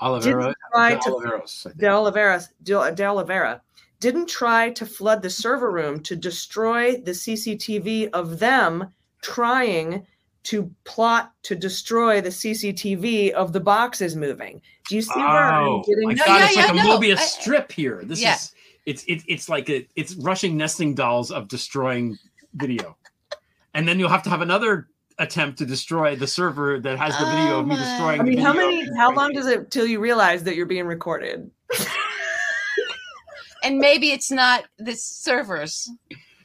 Oliveira.
try to
Oliveros, I.
De Oliveira, De, De Oliveira didn't try to flood the server room to destroy the CCTV of them trying to plot to destroy the CCTV of the boxes moving. Do you see where I'm
Oh,
getting?
my
No,
God,
yeah,
it's
yeah,
like a
no,
Mobius
I-
strip here. This
Yeah.
is it's it, it's like a it's rushing nesting dolls of destroying video, and then you'll have to have another attempt to destroy the server that has the video
Oh
of me oh,
my-
destroying.
I
the
mean, how many? How long does it till you realize that you're being recorded? [laughs]
And maybe it's not the servers.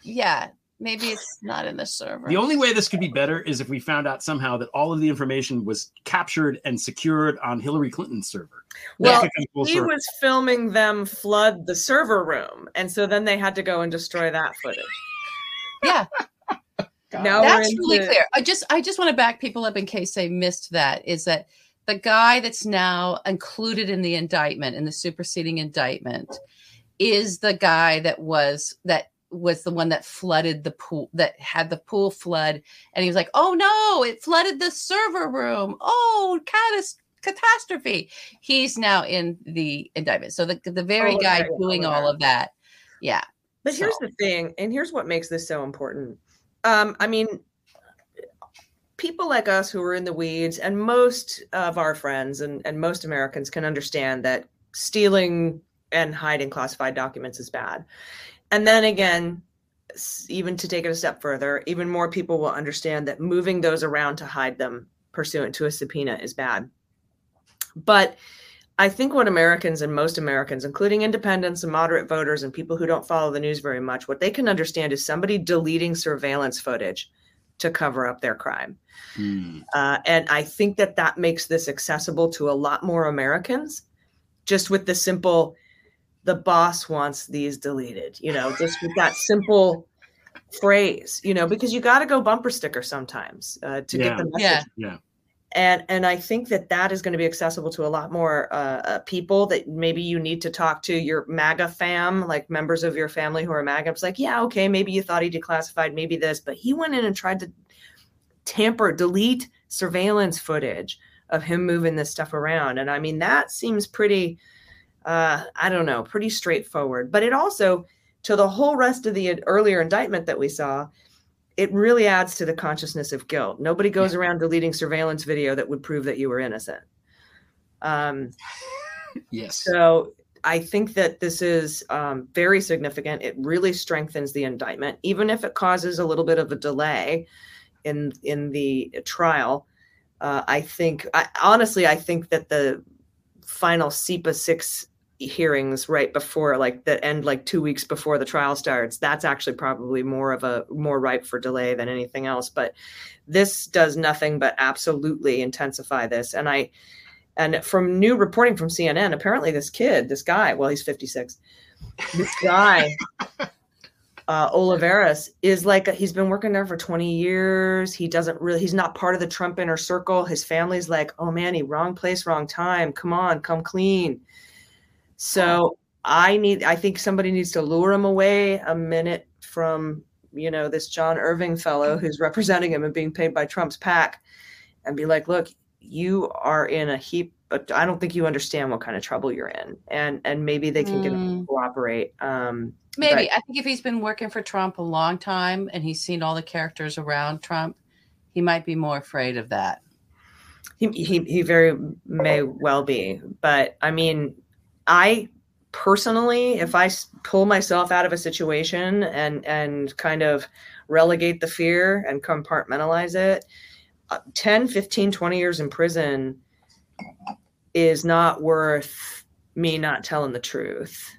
Yeah. Maybe it's not in the server.
The only way this could be better is if we found out somehow that all of the information was captured and secured on Hillary Clinton's server.
Well,
could come full
he
circle.
was filming them flood the server room, and so then they had to go and destroy that footage.
yeah.
Now
That's
we're
really clear. I just I just want to back people up in case they missed that. Is that the guy that's now included in the indictment in the superseding indictment is the guy that was that was the one that flooded the pool that had the pool flood and he was like oh no it flooded the server room. Oh catas- catastrophe. He's now in the indictment. So the, the very
Oh,
guy
okay,
doing
oh,
all of that. Yeah.
But here's the thing, and here's what makes this so important. Um, I mean, people like us who are in the weeds, and most of our friends and, and most Americans can understand that stealing and hiding classified documents is bad. And then again, even to take it a step further, even more people will understand that moving those around to hide them pursuant to a subpoena is bad. But I think what Americans and most Americans, including independents and moderate voters and people who don't follow the news very much, what they can understand is somebody deleting surveillance footage to cover up their crime.
Hmm.
Uh, and I think that that makes this accessible to a lot more Americans just with the simple, the boss wants these deleted, you know, just with that simple phrase, you know, because you got to go bumper sticker sometimes uh, to
Yeah.
get the message
Yeah.
Yeah.
And and i think that that is going to be accessible to a lot more uh, uh, people that maybe you need to talk to your maga fam like members of your family who are maga. It's like yeah okay maybe you thought he declassified maybe this but he went in and tried to tamper delete surveillance footage of him moving this stuff around. And i mean that seems pretty uh i don't know pretty straightforward. But it also to the whole rest of the earlier indictment that we saw it really adds to the consciousness of guilt. Nobody goes around deleting surveillance video that would prove that you were innocent. Um, [laughs]
Yes.
so I think that this is um, very significant. It really strengthens the indictment, even if it causes a little bit of a delay in in the trial. Uh, I think, I, honestly, I think that the final CIPA six hearings right before, like that end like two weeks before the trial starts, that's actually probably more of a more ripe for delay than anything else. But this does nothing but absolutely intensify this. And I, and from new reporting from CNN, apparently this kid, this guy, well, he's 56, this guy, [laughs] uh, Oliveras, is like, he's been working there for 20 years. He doesn't really, he's not part of the Trump inner circle. His family's like, oh man, he wrong place, wrong time. Come on, come clean. So I need, I think somebody needs to lure him away a minute from, you know, this John Irving fellow who's representing him and being paid by Trump's pack and be like, look, you are in a heap but I don't think you understand what kind of trouble you're in, and and maybe they can get him
Mm.
to cooperate. Um,
Maybe
but-
I think if he's been working for Trump a long time and he's seen all the characters around Trump, he might be more afraid of that.
he, he he very may well be, but I mean, I personally, if I pull myself out of a situation and and kind of relegate the fear and compartmentalize it, uh, 10, 15, 20 years in prison is not worth me not telling the truth.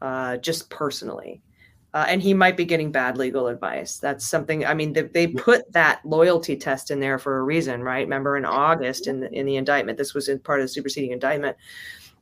Uh, just personally. Uh, and he might be getting bad legal advice. That's something. I mean, they, they put that loyalty test in there for a reason, right? Remember in August in the in the indictment, this was in part of the superseding indictment.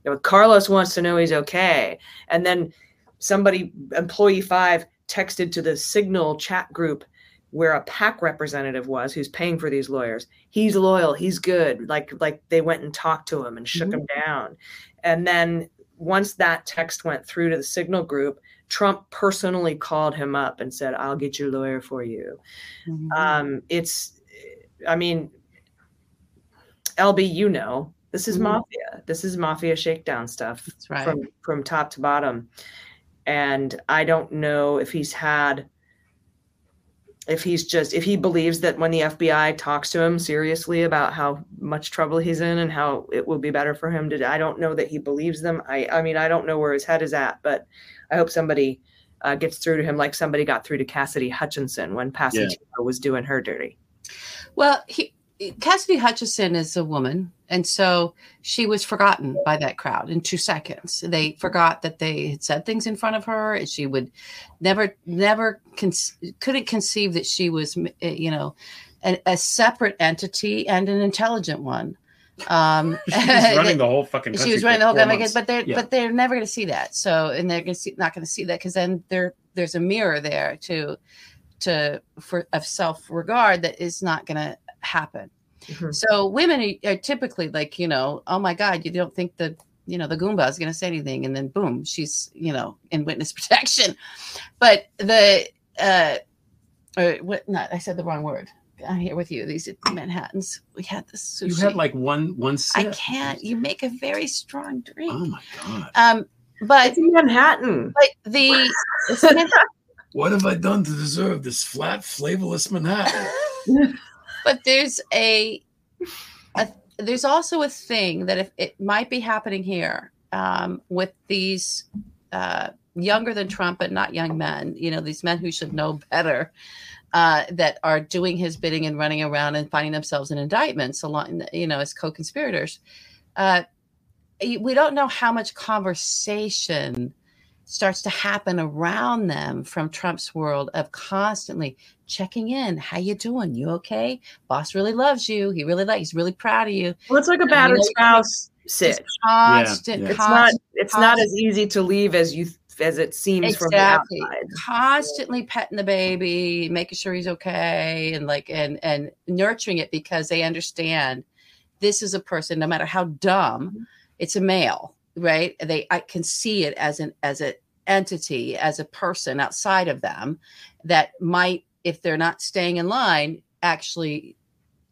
You know, Carlos wants to know he's okay, and then somebody, employee five, texted to the Signal chat group where a PAC representative was, who's paying for these lawyers. He's loyal. He's good. Like like they went and talked to him and shook him down, and then once that text went through to the Signal group. Trump personally called him up and said, "I'll get your lawyer for you."
Mm-hmm.
Um, it's, I mean, LB, you know, this is
Mhm.
mafia. This is mafia shakedown stuff
That's right.
from from top to bottom. And I don't know if he's had, if he's just if he believes that when the FBI talks to him seriously about how much trouble he's in and how it will be better for him to. I don't know that he believes them. I I mean I don't know where his head is at, but I hope somebody. Uh, gets through to him like somebody got through to Cassidy Hutchinson when Passantino was doing her dirty.
Well, he, Cassidy Hutchinson is a woman, and so she was forgotten by that crowd in two seconds. They forgot that they had said things in front of her, and she would never, never con- couldn't conceive that she was, eh, you know, a, a separate entity and an intelligent one. Um, [laughs]
She was running the whole fucking.
she was running the whole government, but they're
Yeah.
but they're never going to see that. So, and they're gonna see, not going to see that because then there there's a mirror there to to for of self regard that is not going to happen.
Mhm.
So women are, are typically like you know, oh my god, you don't think that you know the Goomba is going to say anything, and then boom, she's you know in witness [laughs] protection. But the uh, or what? Not I said the wrong word. I'm here with you. These are Manhattans. We had this sushi.
You had like one one
I can't. You make a very strong drink.
Oh my god!
Um, but
It's in Manhattan.
but the it's [laughs] meant-
What have I done to deserve this flat, flavorless Manhattan? [laughs]
but there's a, a there's also a thing that if it might be happening here um, with these uh, younger than Trump but not young men. You know, these men who should know better. Uh, that are doing his bidding and running around and finding themselves in indictments along, you know, as co-conspirators. Uh, we don't know how much conversation starts to happen around them from Trump's world of constantly checking in. How you doing? You okay? Boss really loves you. He really likes. He's really proud of you.
Well, it's like a
You
battered
know,
spouse sitch.
Constant,
yeah.
It's not.
constant,
It's not as easy to leave as you as it seems from the
Exactly.
outside.
constantly petting the baby, making sure he's okay, and like and and nurturing it because they understand this is a person, no matter how dumb, mm-hmm. it's a male, right? They I can see it as an as an entity, as a person outside of them that might, if they're not staying in line, actually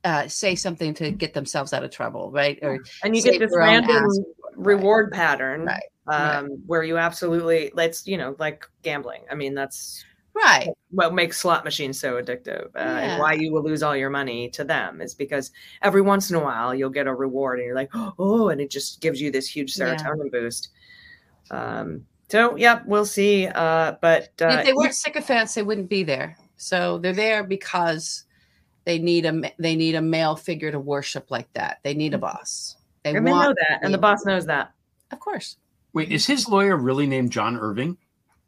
uh, say something to get themselves out of trouble, right? Or
And you get this random reward pattern,
Right,
Um, where you absolutely let's you know like gambling. I mean that's
right.
what makes slot machines so addictive uh,
Yeah.
and why you will lose all your money to them is because every once in a while you'll get a reward and you're like [gasps] oh and it just gives you this huge
Yeah.
serotonin boost um so yeah we'll see uh but uh,
if they weren't sycophants, they wouldn't be there. So they're there because they need a they need a male figure to worship like that. They need a boss. They
and they know that, and the boss knows that.
Of course.
Wait, is his lawyer really named John Irving?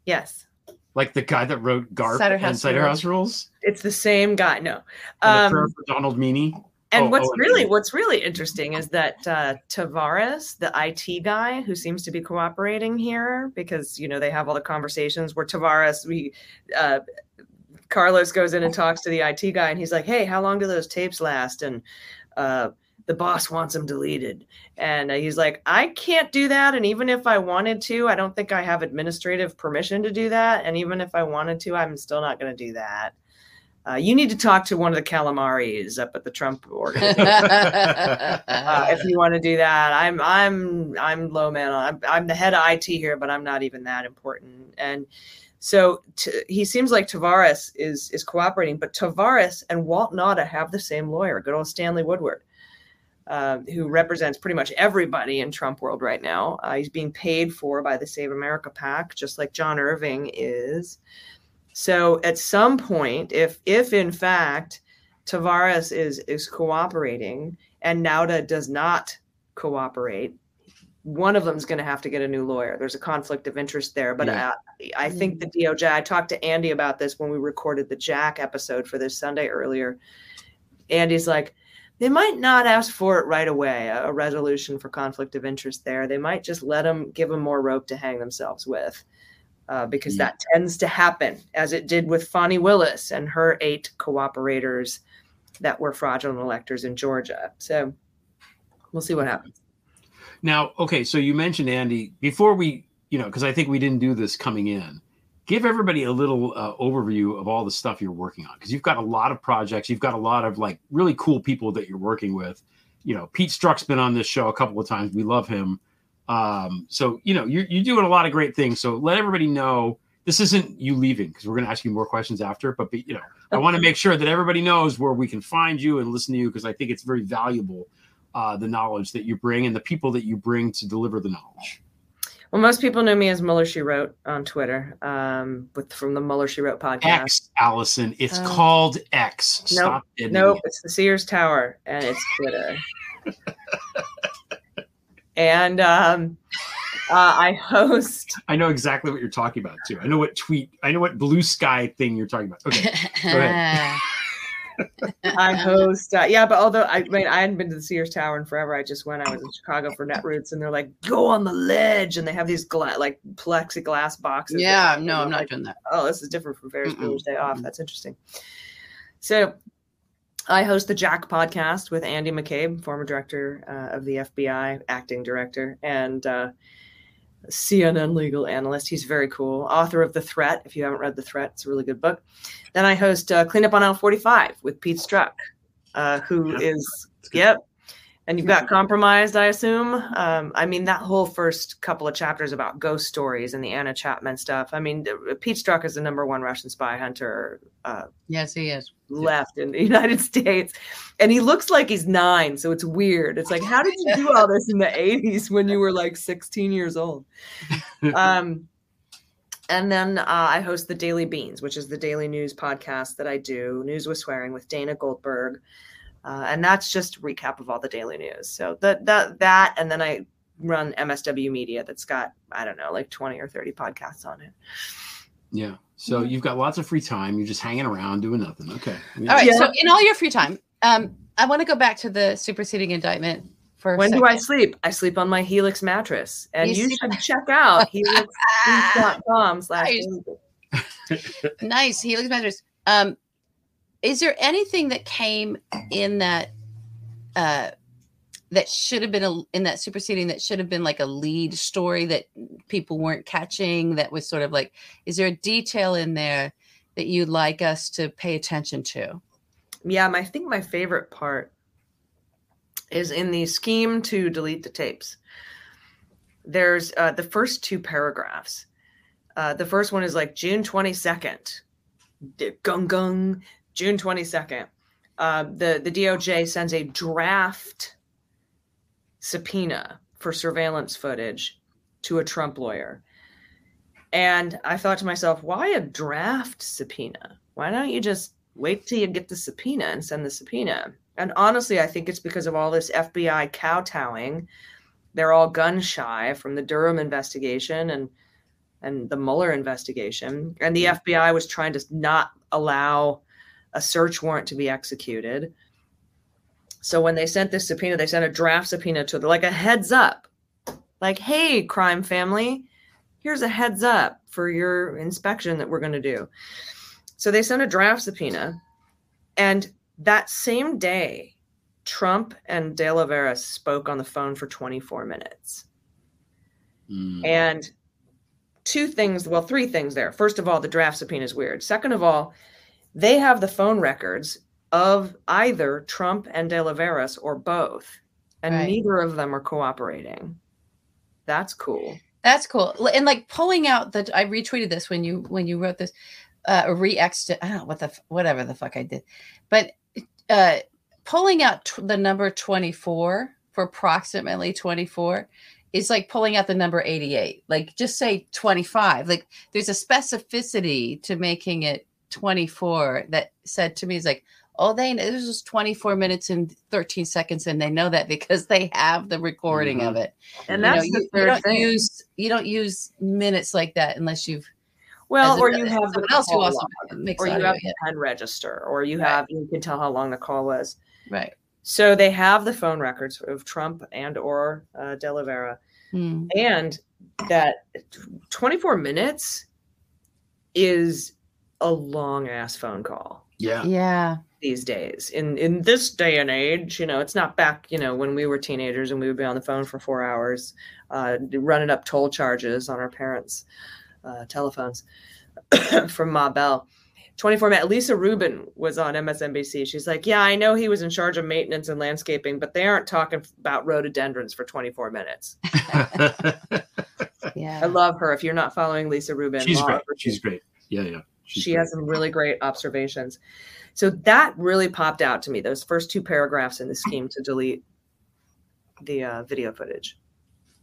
Yes,
Like the guy that wrote Garp
Cider
and
House
Cider
Rules.
House Rules?
it's the same guy. No,
And
um,
a for Donald Meany?
And
Oh,
what's
oh,
really
then-
what's really interesting is that uh, Tavares, the IT guy who seems to be cooperating here, because you know they have all the conversations where Tavares, we uh, Carlos goes in and talks to the IT guy, and he's like, "Hey, how long do those tapes last?" And uh, the boss wants them deleted, and uh, he's like, "I can't do that, and even if I wanted to, I don't think I have administrative permission to do that, and even if I wanted to, I'm still not going to do that." Uh, you need to talk to one of the calamaris up at the Trump organization [laughs] uh, if you want to do that. I'm I'm I'm low man. I'm I'm the head of IT here, but I'm not even that important. And so he seems like Tavares is is cooperating, but Tavares and Walt Nauta have the same lawyer, good old Stanley Woodward. Uh, who represents pretty much everybody in Trump world right now? Uh, he's being paid for by the Save America PAC, just like John Irving is. So at some point, if if in fact Tavares is is cooperating and Nauta does not cooperate, one of them is going to have to get a new lawyer. There's a conflict of interest there, but
Yeah.
I, I think the DOJ. I talked to Andy about this when we recorded the Jack episode for this Sunday earlier. Andy's like, they might not ask for it right away, a, a resolution for conflict of interest there. They might just let them give them more rope to hang themselves with. Uh, because
Yeah.
that tends to happen, as it did with Fani Willis and her eight cooperators that were fraudulent electors in Georgia. So we'll see what happens.
Now, okay, so you mentioned Andy before we, you know, because I think we didn't do this coming in. Give everybody a little uh, overview of all the stuff you're working on because you've got a lot of projects. You've got a lot of like really cool people that you're working with. You know, Pete Strzok's been on this show a couple of times. We love him. Um, so you know, you're you're doing a lot of great things. So let everybody know this isn't you leaving because we're going to ask you more questions after. But you know, I want to make sure that everybody knows where we can find you and listen to you because I think it's very valuable uh, the knowledge that you bring and the people that you bring to deliver the knowledge.
Well, most people know me as Mueller She Wrote on Twitter, um, with from the Mueller She Wrote podcast.
X, Allison. It's
Oh.
called X.
Nope,
Stop editing
Nope,
it.
it's the Sears Tower, and it's Twitter. and um, uh, I host.
I know exactly what you're talking about too. I know what tweet. I know what blue sky thing you're talking about. Okay. go ahead. [laughs]
I host. Uh, yeah, but although I, I mean, I hadn't been to the Sears Tower in forever. I just went. I was in Chicago for Netroots, and they're like, "Go on the ledge," and they have these gla- like plexiglass boxes.
yeah, no, I'm not
like,
doing that.
oh, this is different from Ferris. Bueller's Day Off. That's interesting. So, I host the Jack podcast with Andy McCabe, former director uh, of the FBI, acting director, and uh, CNN legal analyst. He's very cool. Author of The Threat. If you haven't read The Threat, it's a really good book. Then I host uh, Cleanup on Aisle 45 with Pete Strzok, uh, who is Yep. And you've got compromised, I assume. Um, I mean, that whole first couple of chapters about ghost stories and the Anna Chapman stuff. I mean, uh, Pete Strzok is the number one Russian spy hunter uh,
Yes, he is.
left in the [laughs] United States. And he looks like he's nine. So it's weird. It's like, how did you do all this in the [laughs] 80s when you were like 16 years old? [laughs] Um, and then uh, I host the Daily Beans, which is the daily news podcast that I do, News with Swearing with Dana Goldberg. Uh, and that's just a recap of all the daily news. So that that that, and then I run MSW Media, that's got I don't know, like twenty or thirty podcasts on it.
Yeah. So you've got lots of free time. You're just hanging around doing nothing. Okay. Yeah.
All right.
Yeah.
So, in all your free time, um, I want to go back to the superseding indictment for
When do. I sleep? I sleep on my Helix mattress, and
You
you,
sleep
should check out [laughs] helix.com slash.
Nice. nice helix mattress um is there anything that came in that uh that should have been a, in that superseding that should have been like a lead story that people weren't catching that was sort of like is there a detail in there that you'd like us to pay attention to
Yeah, my, I think my favorite part is in the scheme to delete the tapes. There's uh, the first two paragraphs. Uh, the first one is like June 22nd. Gung gung. June 22nd. Uh, the, the DOJ sends a draft subpoena for surveillance footage to a Trump lawyer. And I thought to myself, why a draft subpoena? Why don't you just wait till you get the subpoena and send the subpoena. And honestly, I think it's because of all this FBI kowtowing. They're all gun shy from the Durham investigation and and the Mueller investigation. And the FBI was trying to not allow a search warrant to be executed. So when they sent this subpoena, they sent a draft subpoena to like a heads up. Like, hey, crime family, here's a heads up for your inspection that we're going to do. So they sent a draft subpoena. And that same day, Trump and De La Vera spoke on the phone for 24 minutes.
Mm.
And two things, well, three things there. First of all, the draft subpoena is weird. Second of all, they have the phone records of either Trump and De La Veras or both, and
Right.
neither of them are cooperating. That's cool.
That's cool. And like pulling out the I retweeted this when you when you wrote this uh or re-ext I don't know what the whatever the fuck I did. But uh pulling out t- the number 24 for approximately 24 is like pulling out the number 88. Like just say 25. Like there's a specificity to making it 24 that said to me is like Oh, they know this was 24 minutes and 13 seconds, and they know that [laughs] because they have the recording of it
And
you know,
that's
you,
the
you
third
don't
thing.
use you don't use minutes like that unless you've
well,
as a-
or you have the
someone else who also makes
or you have the pen register, or you
Right.
have you can tell how long the call was.
right.
So they have the phone records of Trump and or uh, De La Vera,
Hmm.
and that 24 minutes is a long ass phone call
yeah.
Yeah,
these days in in this day and age you know it's not back you know when we were teenagers and we would be on the phone for four hours uh, running up toll charges on our parents uh, telephones [coughs] from ma bell 24 minutes lisa rubin was on msnbc she's like yeah i know he was in charge of maintenance and landscaping but they aren't talking about rhododendrons for 24 minutes [laughs] [laughs]
yeah.
i love her if you're not following lisa rubin
She's
law
great.
of
She's great. Yeah, yeah. She's
she
great.
has some really great observations. So that really popped out to me. Those first two paragraphs in the scheme to delete the uh, video footage.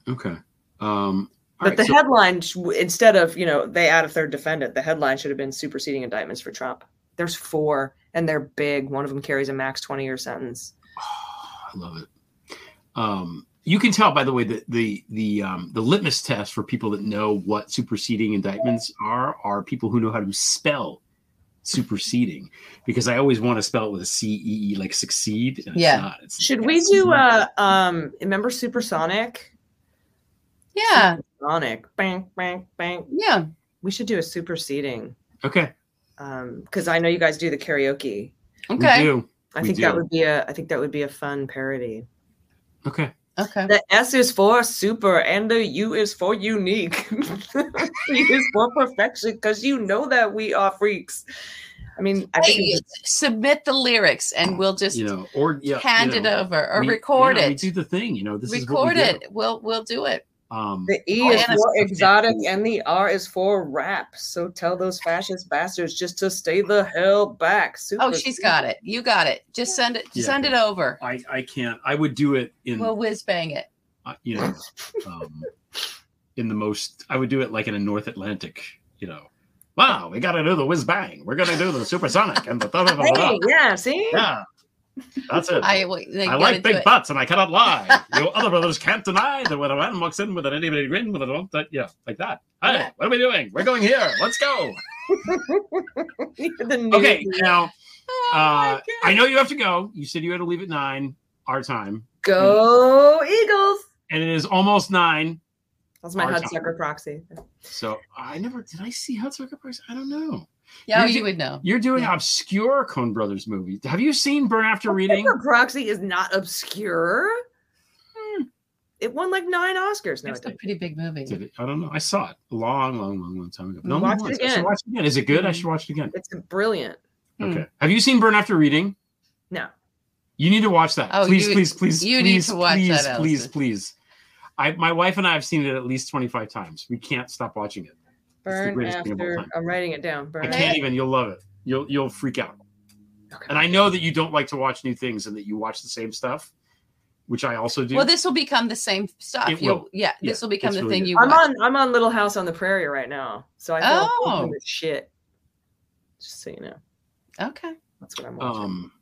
Okay. Um,
But
right,
the
so-
headline, instead of you know they add a third defendant, the headline should have been superseding indictments for Trump. There's four, and they're big. One of them carries a max 20 year sentence. [sighs]
I love it. Um, you can tell, by the way, that the the um, the litmus test for people that know what superseding indictments are are people who know how to spell superseding. Because I always want to spell it with a C E E, like succeed. And
Yeah.
It's not. It's,
Should we
it's
do
not.
uh um remember Supersonic?
Yeah,
Sonic, bang, bang, bang.
yeah.
We should do a superseding.
Okay.
Um, because I know you guys do the karaoke.
Okay.
We do.
I
We
think that would be a I think that would be a fun parody.
Okay.
Okay.
The S is for super and the U is for unique. [laughs] the C is for perfection because you know that we are freaks. I mean, I think
Hey, submit the lyrics and we'll just
You know, or yeah,
hand
you
it over or
we-
record
yeah, We
it.
do the thing. You know, this is what
record
we
it. We'll we'll do it.
Um,
the E
Oh,
is
and
for exotic and the R is for rap. So tell those fascist bastards just to stay the hell back. Super
Oh, she's got it. You got it. Just send it.
Yeah.
Send it over.
I I can't. I would do it in
We'll whiz bang it.
uh, you know, um, in the most, I would do it like in a North Atlantic, you know. Wow, we got to do the whiz bang. We're going to do the supersonic and the blah, blah, blah, blah.
Hey, yeah, see?
Yeah, that's it.
I,
I, like big
it.
butts and I cannot lie. [laughs] Your other brothers can't deny that when a man walks in with an bitty grin with a that, yeah, like that. Hey,
Yeah.
what are we doing? We're going here. Let's go. [laughs] Okay, now,
Oh
uh. I know you have to go. You said you had to leave at nine, our time,
Go Eagles.
and it is almost nine.
That's my Hudsucker proxy.
So I never did. I see Hudsucker proxy. I don't know.
Yeah,
You're
you would know.
You're doing
Yeah.
obscure Coen Brothers movies. Have you seen Burn After Reading?
Hudsucker proxy is not obscure.
Hmm.
It won like nine Oscars. No,
It's
it
a pretty big movie.
Did it? I don't know. I saw it a long, long, long, long time ago. No,
Watch
no,
it
I should
again.
watch it again. Is it good? I
Mm.
should watch it again.
It's brilliant.
Hmm.
Okay. Have you seen Burn After Reading?
No.
You need to watch that.
Oh,
please,
you-
please, please,
you need
please,
to watch
please,
that,
please,
Allison.
please. I, my wife and I have seen it at least 25 times. We can't stop watching it. The
Burn
greatest thing of all
after.
time.
I'm writing it down. Burn.
I can't even. You'll love it. You'll you'll freak out.
Okay.
And I know that you don't like to watch new things and that you watch the same stuff, which I also do.
Well, this will become the same stuff.
It
You'll,
will.
yeah,
Yeah,
this will become the
really
thing
good.
you
I'm
watch.
on. I'm on Little House on the Prairie right now, so I feel
Oh.
oh. this shit. Just so you know.
Okay.
That's what I'm watching.
Um,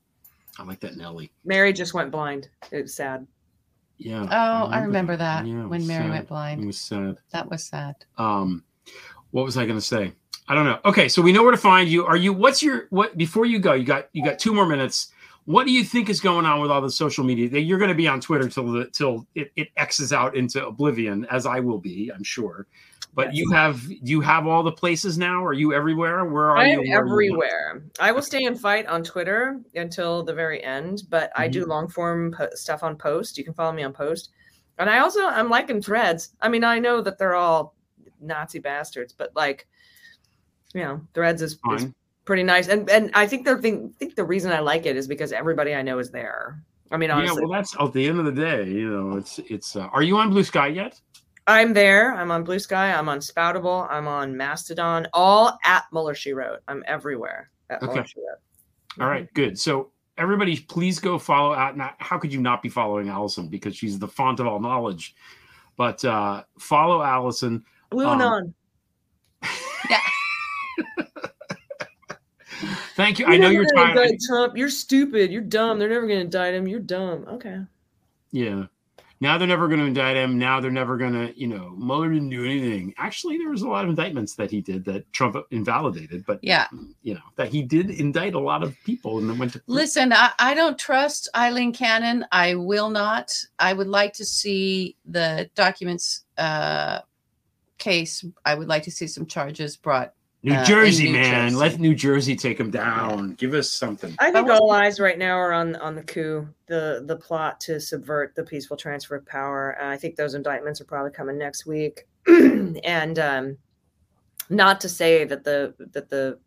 I like that Nelly.
Mary just went blind. It was sad.
Yeah.
Oh, I remember that
Yeah,
when Mary
sad.
went blind.
It was sad.
That was sad.
Um, what was I going to say? I don't know. Okay, so we know where to find you. Are you? What's your what? Before you go, you got you got two more minutes. What do you think is going on with all the social media? That You're going to be on Twitter till the till it, it X's out into oblivion, as I will be, I'm sure. But you have do you have all the places now? Are you everywhere? Where are
I
you?
am
you
everywhere. I will stay and fight on Twitter until the very end, but I
Mm-hmm.
do long form po- stuff on Post. You can follow me on Post. And I also I'm liking threads. I mean, I know that they're all Nazi bastards, but like you know, threads is, is pretty nice. And and I think the thing I think the reason I like it is because everybody I know is there. I mean,
Yeah, well, that's at the end of the day. You know, it's it's. Uh, are you on Blue Sky yet?
I'm there. I'm on Blue Sky. I'm on Spoutable. I'm on Mastodon. All at Mueller She Wrote. I'm everywhere at
Okay.
Wrote.
All right, good. So everybody, please go follow out. Not how could you not be following Allison because she's the font of all knowledge. But uh, follow Allison.
Blue
Um,
Anon. [laughs]
Thank you. I know you're tired.
indict Trump. You're stupid. You're dumb. They're never going to indict him. You're dumb. Okay.
Yeah. Now they're never going to indict him. Now they're never going to, you know, Mueller didn't do anything. Actually, there was a lot of indictments that he did that Trump invalidated, but
Yeah.
you know that he did indict a lot of people and then went to
Listen, I, I don't trust Aileen Cannon. I will not. I would like to see the documents uh, case. I would like to see some charges brought.
New
uh,
Jersey,
New
man.
Jersey.
Let New Jersey take him down. Give us something.
I think all eyes right now are on on the coup, the the plot to subvert the peaceful transfer of power. And I think those indictments are probably coming next week. [clears throat] and um, not to say that the that the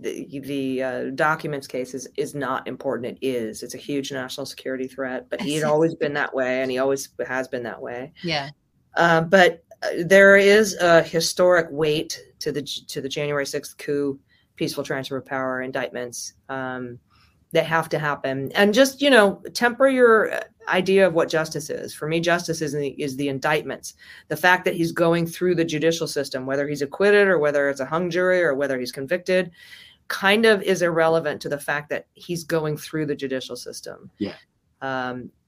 the, the uh, documents case is, is not important. It is. It's a huge national security threat, but he had always been that way, and he always has been that way.
Yeah.
Uh, but uh, there is a historic weight to the to the January sixth coup, peaceful transfer of power indictments um, that have to happen. And just you know, temper your uh, idea of what justice is. For me, justice is the, is the indictments, the fact that he's going through the judicial system, whether he's acquitted or whether it's a hung jury or whether he's convicted. Kind of is irrelevant to the fact that he's going through the judicial system.
Yeah.
Um,
That's a good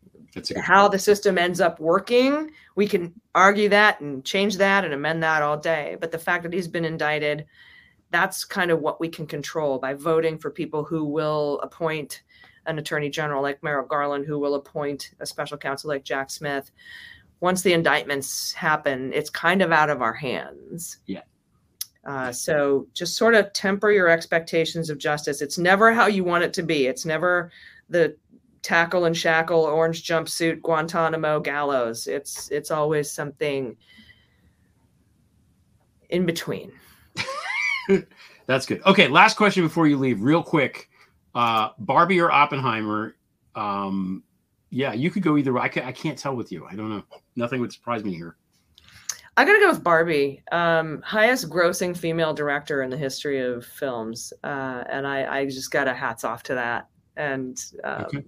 how the system ends up working we can argue that and change that and amend that all day. But the fact that he's been indicted that's kind of what we can control by voting for people who will appoint an attorney general like merrick garland who will appoint a special counsel like jack smith. Once the indictments happen it's kind of out of our hands.
Yeah.
uh, so just sort of temper your expectations of justice. It's never how you want it to be. It's never the tackle and shackle orange jumpsuit guantanamo gallows it's it's always something in between [laughs]
That's good. Okay, last question before you leave, real quick. Uh, Barbie or Oppenheimer? Um, yeah, you could go either way. I, I can't tell with you. I don't know. Nothing would surprise me here.
i gotta go with barbie um, highest grossing female director in the history of films uh, and I, I just got a hats off to that and um,
Okay.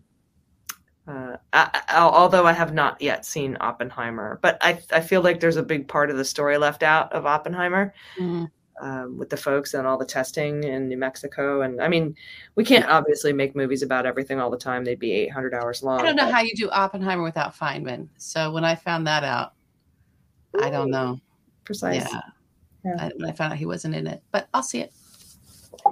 Uh, I, I, although I have not yet seen Oppenheimer, but I, I feel like there's a big part of the story left out of Oppenheimer.
Mhm.
um, with the folks and all the testing in New Mexico. And I mean, we can't obviously make movies about everything all the time. They'd be 800 hours long.
I don't know
but-
how you do Oppenheimer without Feynman. So when I found that out, I don't know.
Precise.
Yeah.
Yeah.
I, when I found out he wasn't in it, but I'll see it.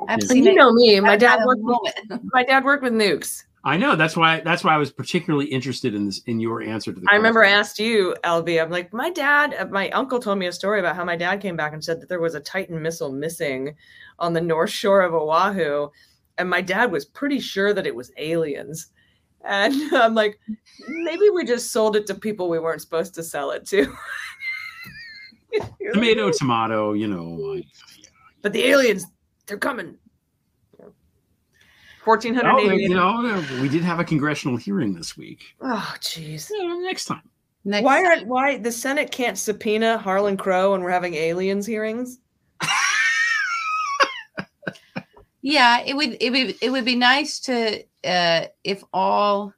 I've
Yeah.
So
seen
you
it.
know me. My dad worked. With, [laughs] my dad worked with nukes.
I know. That's why. That's why I was particularly interested in this in your answer to the.
I remember I asked you, LB. I'm like, my dad. uh, My uncle told me a story about how my dad came back and said that there was a Titan missile missing on the north shore of Oahu, and my dad was pretty sure that it was aliens. And [laughs] I'm like, maybe we just sold it to people we weren't supposed to sell it to. [laughs]
tomato, tomato. You know.
But the aliens, they're coming. Fourteen hundred
Oh,
eighty.
you know, we did have a congressional hearing this week.
Oh, jeez.
You know, next time.
Next,
Why aren't why the Senate can't subpoena Harlan Crow when we're having aliens hearings? [laughs]
yeah, it would it would it would be nice to uh if all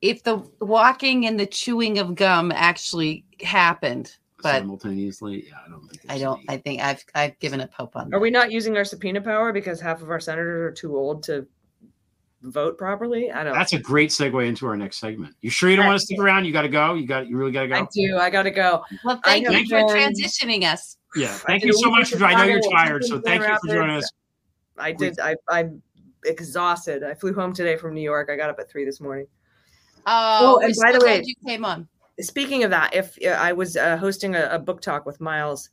if the walking and the chewing of gum actually happened But-
simultaneously. Yeah, I don't think.
I don't.
any-
I think I've I've given up hope on.
Are
that.
we not using our subpoena power because half of our senators are too old to vote properly? I don't.
That's a great segue into our next segment. You sure you don't want to stick around? You got to go. You got. You really got to go.
I do. I got to go.
Well, thank you for
been-
transitioning us.
Yeah. Thank you so much
in
for. I know you're tired, so thank you for joining us.
I did. I, I'm exhausted. I flew home today from New York. I got up at three this morning.
Oh,
Oh, and by the way-
you came on.
Speaking of that, if uh, I was uh, hosting a, a book talk with Miles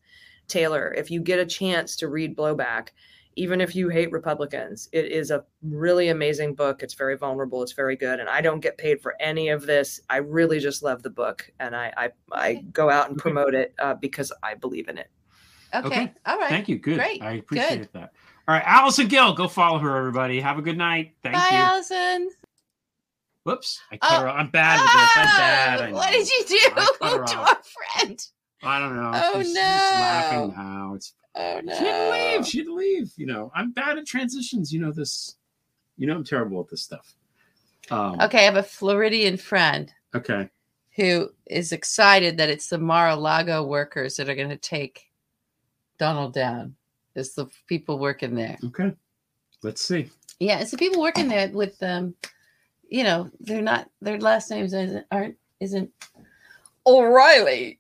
Taylor, if you get a chance to read Blowback, even if you hate Republicans, it is a really amazing book. It's very vulnerable. It's very good, and I don't get paid for any of this. I really just love the book, and I I, I go out and promote it uh, because I believe in it.
Okay.
Okay.
All right.
Thank you. Good.
Great.
I appreciate
Good.
that. All right, Allison Gill, go follow her, everybody. Have a good night. Thank
Bye,
you.
Allison.
Whoops, I
Oh.
cut her off. I'm bad with this. I'm bad. I
what did you
I cut her
do [laughs] to
off.
our friend?
I don't know.
Oh,
she's, she's
no.
laughing now. It's
Oh no.
she had to leave. She had to leave. You know, I'm bad at transitions. You know this. You know I'm terrible at this stuff. Um,
Okay, I have a Floridian friend
Okay.
who is excited that it's the Mar-a-Lago workers that are going to take Donald down. It's the people working there.
Okay. Let's see.
Yeah, it's the people working there with um, you know, they're not their last names isn't, aren't isn't O'Reilly.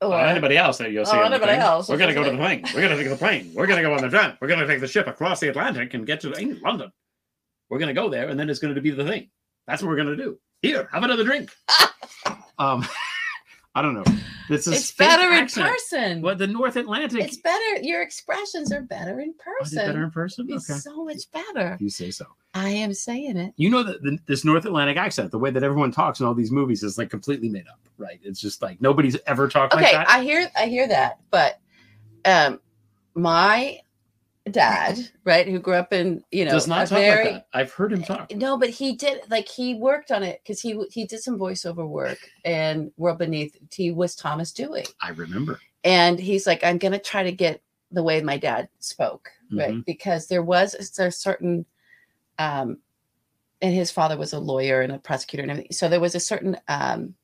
Or,
Or anybody else that you'll see.
Oh, anybody else.
We're going to go to the plane. We're going to take the plane. We're going to go on the train. We're going to take the ship across the Atlantic and get to London. We're going to go there, and then it's going to be the thing. That's what we're going to do. Here, have another drink. [laughs] um, I don't know. This is
it's better in
accent.
person.
What the North Atlantic?
It's better. Your expressions are better in person.
better in person?
It's
Okay.
so much better.
You say so.
I am saying it.
You know that this North Atlantic accent, the way that everyone talks in all these movies, is like completely made up, right? It's just like nobody's ever talked
Okay,
like that.
I hear I hear that, but um my dad, right, who grew up in, you know,
Does not talk
very
like that. I've heard him talk.
No, but he did like he worked on it because he he did some voiceover work and World Beneath. He was Thomas Dewey,
I remember.
and he's like, I'm gonna try to get the way my dad spoke, right?
Mhm.
Because there was a certain, um, and his father was a lawyer and a prosecutor and everything, so there was a certain um,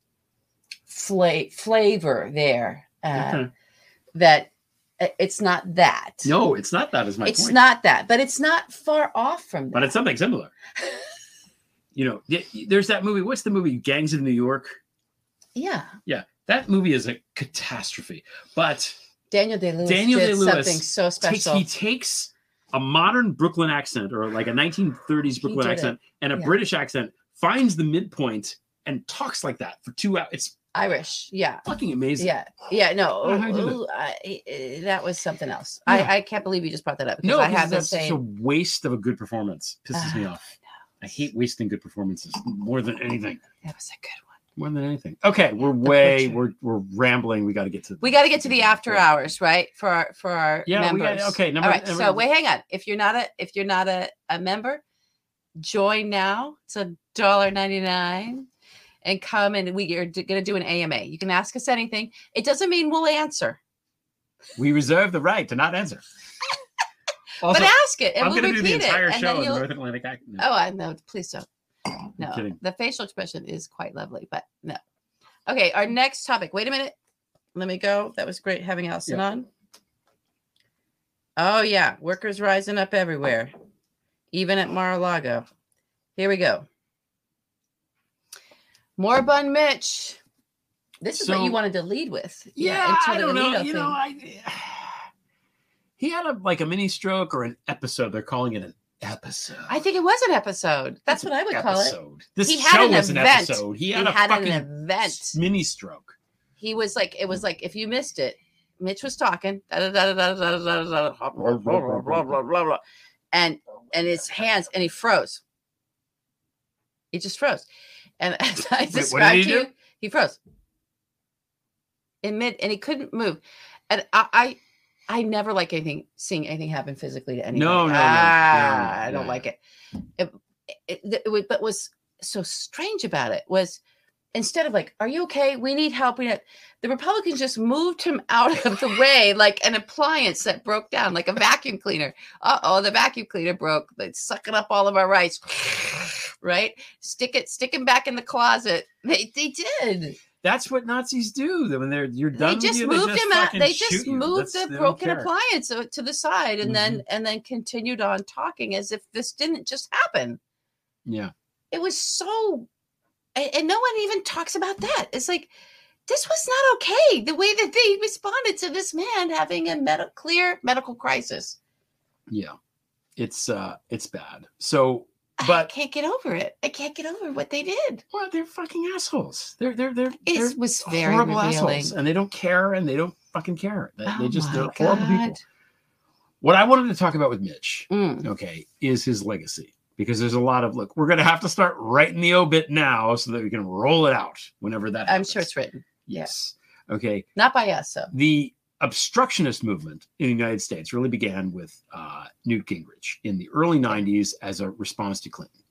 fla- flavor there uh,
Okay.
that it's not that.
No, it's not that. Is my
it's
point.
not that, but it's not far off from that.
but it's something similar. [laughs] you know, there's that movie. What's the movie? Gangs of New York.
yeah.
Yeah, that movie is a catastrophe. But
Daniel Day Lewis
Daniel Day-Lewis
something so
takes,
special.
he takes a modern Brooklyn accent or like a 1930s Brooklyn
did it.
accent and a
Yeah.
British accent, finds the midpoint and talks like that for two hours. It's
Irish, yeah,
fucking amazing.
yeah, yeah. No,
I don't know how he did it.
ooh, I- I- that was something else.
Yeah.
I, I can't believe you just brought that up
No,
I have the
that's such a waste of a good performance. Pisses me
Ah,
off. I hate wasting good performances more than anything.
That was a good one.
More than anything. Okay, we're way we're we're rambling. We got to get to
We got to get to the after hours, right? For our for our
Yeah, we
members.
got okay. Number,
All right.
number-
So wait, hang on. If you're not a if you're not a, a member, join now. It's a dollar ninety nine, and come and we are going to do an AMA. You can ask us anything. It doesn't mean we'll answer,
we reserve the right to not answer. [laughs] Also,
but ask it, and
I'm
we'll
going to do the entire
it,
show in. North Atlantic accent.
Oh, I know. Please don't. No, the facial expression is quite lovely, but no. Okay, our next topic. Wait a minute. Let me go. That was great having Allison
Yeah.
on. Oh yeah, workers rising up everywhere, even at Mar-a-Lago. Here we go. More bun Mitch. This is
so, what
you wanted to lead with.
Yeah,
yeah
I don't know. You know, I, he had a like a mini stroke or an episode. They're calling it an episode.
I think it was an episode. That's what I would episode. call it.
This
he
show had
an
was an episode. He had, he a
had
fucking
an event.
Mini stroke.
He was like, it was like if you missed it, Mitch was talking, and and his hands, and he froze. He just froze and [laughs] as I
Wait,
described
he
to
do?
you, he froze in mid, and he couldn't move, and I. I I never like anything, seeing anything happen physically to anybody.
No, no, no,
ah,
no,
I don't
no.
like it. It, it, it, it was- but was so strange about it was instead of like, "Are you okay? We need help." We need, the Republicans just moved him [laughs] out of the way like an appliance that broke down, like a vacuum cleaner. Uh oh, the vacuum cleaner broke. It's sucking up all of our rights. [laughs] right? Stick it, stick him back in the closet. [laughs] They, they did.
That's what Nazis do. When they're you're done,
They just
you,
moved
just
him out. They just moved the broken appliance to the side, and then
Mhm.
and then continued on talking as if this didn't just happen.
Yeah,
It was so, and, and no one even talks about that. It's like this was not okay. The way that they responded to this man having a med- clear medical crisis.
yeah. It's uh, it's bad. So,
I can't get over it. I can't get over what they did.
well, they're fucking assholes. They're they're they're they're
It was very
horrible
revealing.
assholes, and they don't care, and they don't fucking care. They, they
Oh
just they're horrible people. What I wanted to talk about with Mitch,
Mm.
okay, is his legacy because there's a lot of look. We're going to have to start writing the obit now so that we can roll it out whenever that.
I'm sure it's written,
Yes. Okay.
not by us. So
The obstructionist movement in the United States really began with uh, Newt Gingrich in the early 90s as a response to Clinton.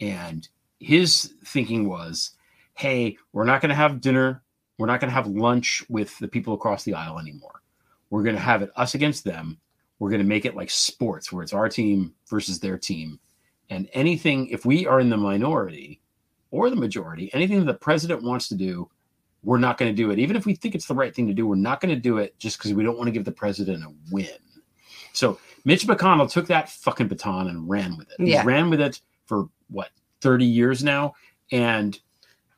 And his thinking was hey, we're not going to have dinner. We're not going to have lunch with the people across the aisle anymore. We're going to have it us against them. We're going to make it like sports where it's our team versus their team. And anything, if we are in the minority or the majority, anything the president wants to do, we're not going to do it. Even if we think it's the right thing to do, we're not going to do it just because we don't want to give the president a win. So Mitch McConnell took that fucking baton and ran with it. He ran with it for what, 30 years now? And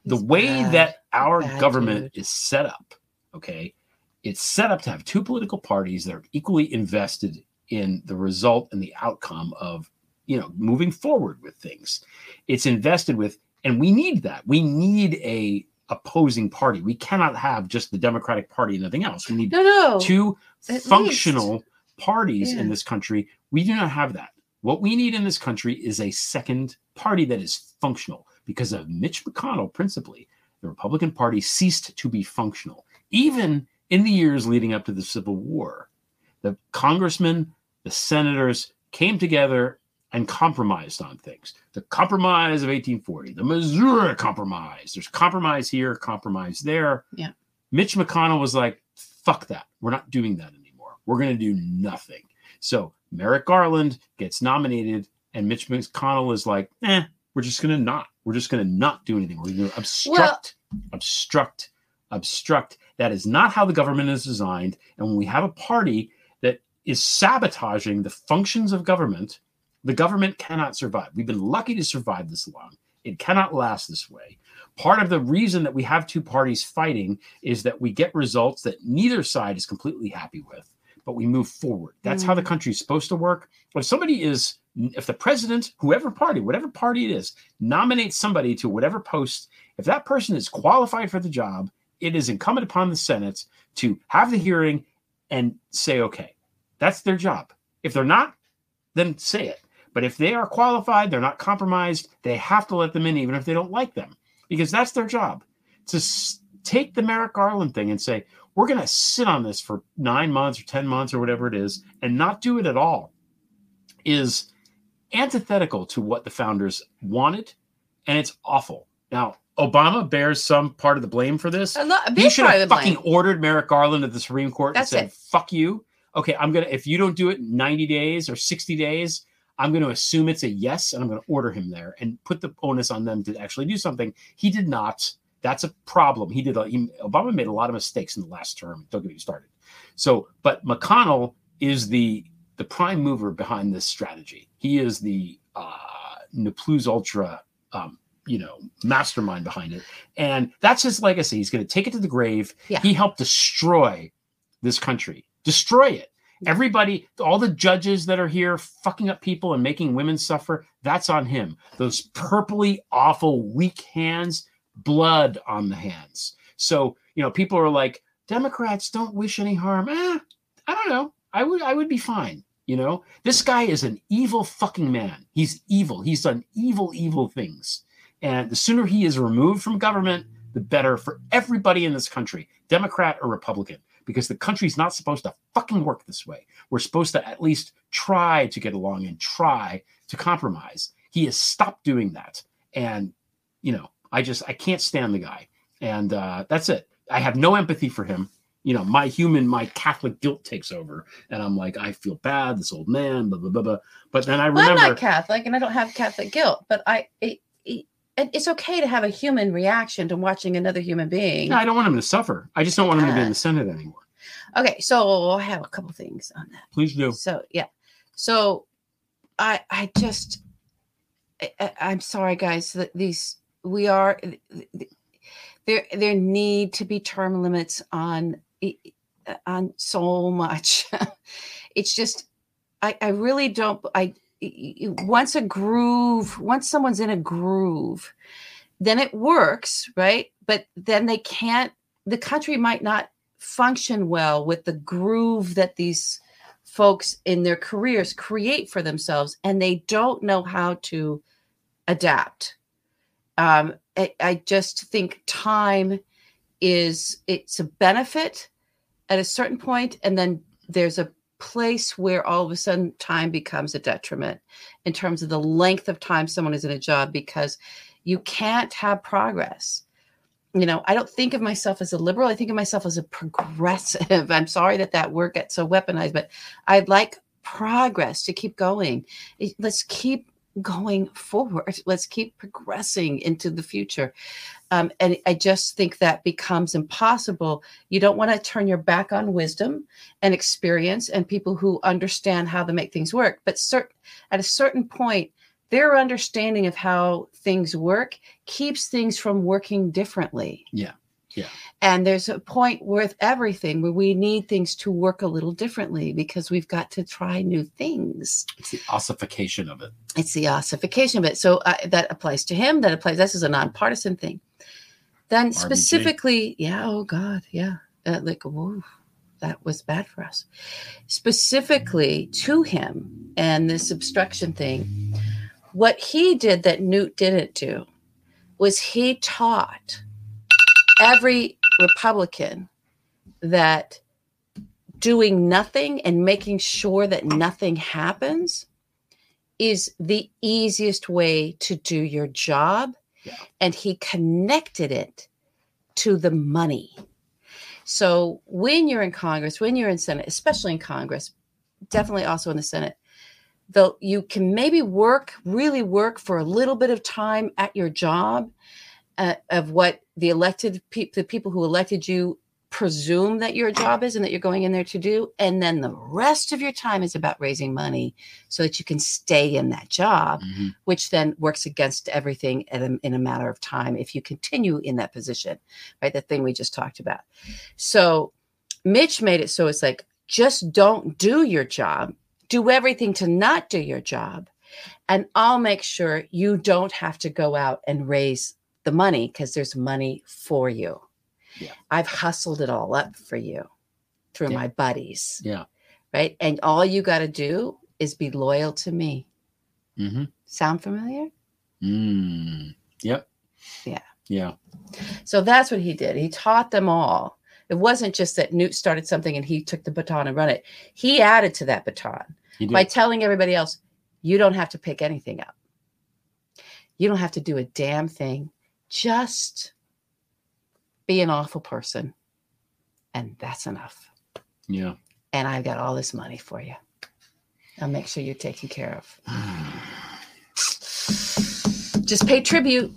the
He's
way
bad.
that our
bad
government
dude.
is set up, okay, it's set up to have two political parties that are equally invested in the result and the outcome of, you know, moving forward with things. It's invested with, and we need that. We need a opposing party. We cannot have just the Democratic Party and nothing else. We need
no, no.
two
at
functional parties
Yeah.
in this country. We do not have that. What we need in this country is a second party that is functional. Because of Mitch McConnell, principally, the Republican Party ceased to be functional. Even in the years leading up to the Civil War, the congressmen, the senators came together and compromised on things. The Compromise of 1840, the Missouri Compromise. There's compromise here, compromise there.
Yeah.
Mitch McConnell was like, fuck that. We're not doing that anymore. We're going to do nothing. So Merrick Garland gets nominated, and Mitch McConnell is like, eh, we're just going to not. We're just going to not do anything. We're going to obstruct, obstruct, obstruct. That is not how the government is designed. And when we have a party that is sabotaging the functions of government, the government cannot survive. We've been lucky to survive this long. It cannot last this way. Part of the reason that we have two parties fighting is that we get results that neither side is completely happy with, but we move forward. That's how the mm. country is supposed to work. If somebody is, if the president, whoever party, whatever party it is, nominates somebody to whatever post, if that person is qualified for the job, it is incumbent upon the Senate to have the hearing and say, okay, that's their job. If they're not, then say it. But if they are qualified, they're not compromised, they have to let them in, even if they don't like them, because that's their job. To take the Merrick Garland thing and say, we're going to sit on this for nine months or 10 months or whatever it is and not do it at all is antithetical to what the founders wanted. And it's awful. Now, Obama bears some part of the blame for this.
A
He should have fucking
blame.
ordered Merrick Garland at the Supreme Court
That's
and said,
it.
fuck you. Okay, I'm going to, if you don't do it in 90 days or 60 days, I'm going to assume it's a yes and I'm going to order him there and put the onus on them to actually do something. He did not. That's a problem. He did. A, he, Obama made a lot of mistakes in the last term. Don't get me started. So, but McConnell is the the prime mover behind this strategy. He is the uh, ne plus ultra, um, you know, mastermind behind it, and that's his legacy. He's going to take it to the grave.
Yeah.
He helped destroy this country, destroy it. Everybody, all the judges that are here fucking up people and making women suffer, that's on him. Those purpley, awful, weak hands, blood on the hands. So, you know, people are like, Democrats don't wish any harm. Eh, I don't know. I would I would be fine. You know, this guy is an evil fucking man. He's evil. He's done evil, evil things. And the sooner he is removed from government, the better for everybody in this country, Democrat or Republican, because the country's not supposed to fucking work this way. We're supposed to at least try to get along and try to compromise. He has stopped doing that. And, you know, I just, I can't stand the guy. And uh, that's it. I have no empathy for him. You know, my human, my Catholic guilt takes over. And I'm like, I feel bad, this old man, blah, blah, blah, blah. But then I
Well, I'm
remember.
not Catholic, and I don't have Catholic guilt, but I, it, and it's okay to have a human reaction to watching another human being.
No, I don't want him to suffer. I just don't want him to be in the Senate anymore.
Okay, so I have a couple things on that.
Please do.
So yeah, so I I just I, I'm sorry, guys. that These we are there. There need to be term limits on on so much. [laughs] it's just I I really don't. I once a groove, once someone's in a groove, then it works, right? But then they can't. The country might not function well with the groove that these folks in their careers create for themselves and they don't know how to adapt um, I, I just think time is it's a benefit at a certain point and then there's a place where all of a sudden time becomes a detriment in terms of the length of time someone is in a job because you can't have progress you know, I don't think of myself as a liberal. I think of myself as a progressive. [laughs] I'm sorry that that word gets so weaponized, but I'd like progress to keep going. Let's keep going forward. [laughs] Let's keep progressing into the future. Um, and I just think that becomes impossible. You don't want to turn your back on wisdom and experience and people who understand how to make things work. But cert- at a certain point, their understanding of how things work keeps things from working differently.
Yeah. Yeah.
And there's a point with everything where we need things to work a little differently because we've got to try new things.
It's the ossification of it.
It's the ossification of it. So uh, that applies to him. That applies. This is a nonpartisan thing. Then
RBG.
specifically, yeah. Oh God, yeah. Uh, like, whoa, that was bad for us. Specifically to him and this obstruction thing, what he did that Newt didn't do was he taught every Republican that doing nothing and making sure that nothing happens is the easiest way to do your job.
Yeah.
And he connected it to the money. So when you're in Congress, when you're in Senate, especially in Congress, definitely also in the Senate, though you can maybe work, really work for a little bit of time at your job uh, of what the elected people, the people who elected you presume that your job is and that you're going in there to do. And then the rest of your time is about raising money so that you can stay in that job,
Mhm.
which then works against everything a, in a matter of time if you continue in that position, right? The thing we just talked about. So Mitch made it so it's like, just don't do your job, do everything to not do your job. And I'll make sure you don't have to go out and raise the money because there's money for you.
Yeah.
I've hustled it all up for you through
Yeah.
my buddies.
Yeah.
Right. And all you got to do is be loyal to me.
Mm-hmm.
Sound familiar?
Mm. Yep.
Yeah.
Yeah.
So that's what he did. He taught them all. It wasn't just that Newt started something and he took the baton and run it. He added to that baton by telling everybody else, you don't have to pick anything up. You don't have to do a damn thing. Just be an awful person. And that's enough.
yeah.
And I've got all this money for you. I'll make sure you're taken care of. [sighs] Just pay tribute.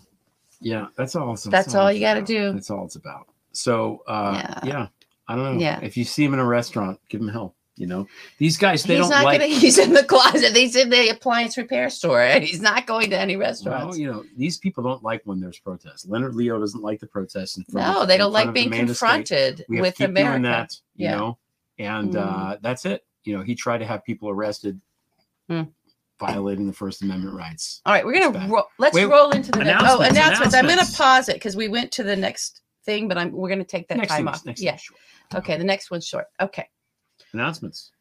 Yeah. That's all.
That's all
it's
you gotta do.
That's all it's about. So, uh,
Yeah.
yeah. I don't know.
Yeah.
If you see him in a restaurant, give him help. You know, these guys, they
he's
don't
not
like.
gonna he's in the closet. He's in the appliance repair store. And [laughs] he's not going to any
Well,
restaurants.
you know, these people don't like when there's protests. Leonard Leo doesn't like the protests. In front
no,
of-
they don't like being
Amanda State.
confronted
We have
with
to keep
America.
doing that, you
Yeah.
know, and
Mhm.
uh, that's it. You know, he tried to have people arrested,
Hmm.
violating the First Amendment rights.
All right, we're gonna ro- let's
Wait,
roll into the next. Oh,
announcements,
announcements. I'm gonna pause it because we went to the next thing, but I'm we're gonna take that
next
time
thing,
off.
next
yeah. Okay, the next one's short. Okay.
Announcements.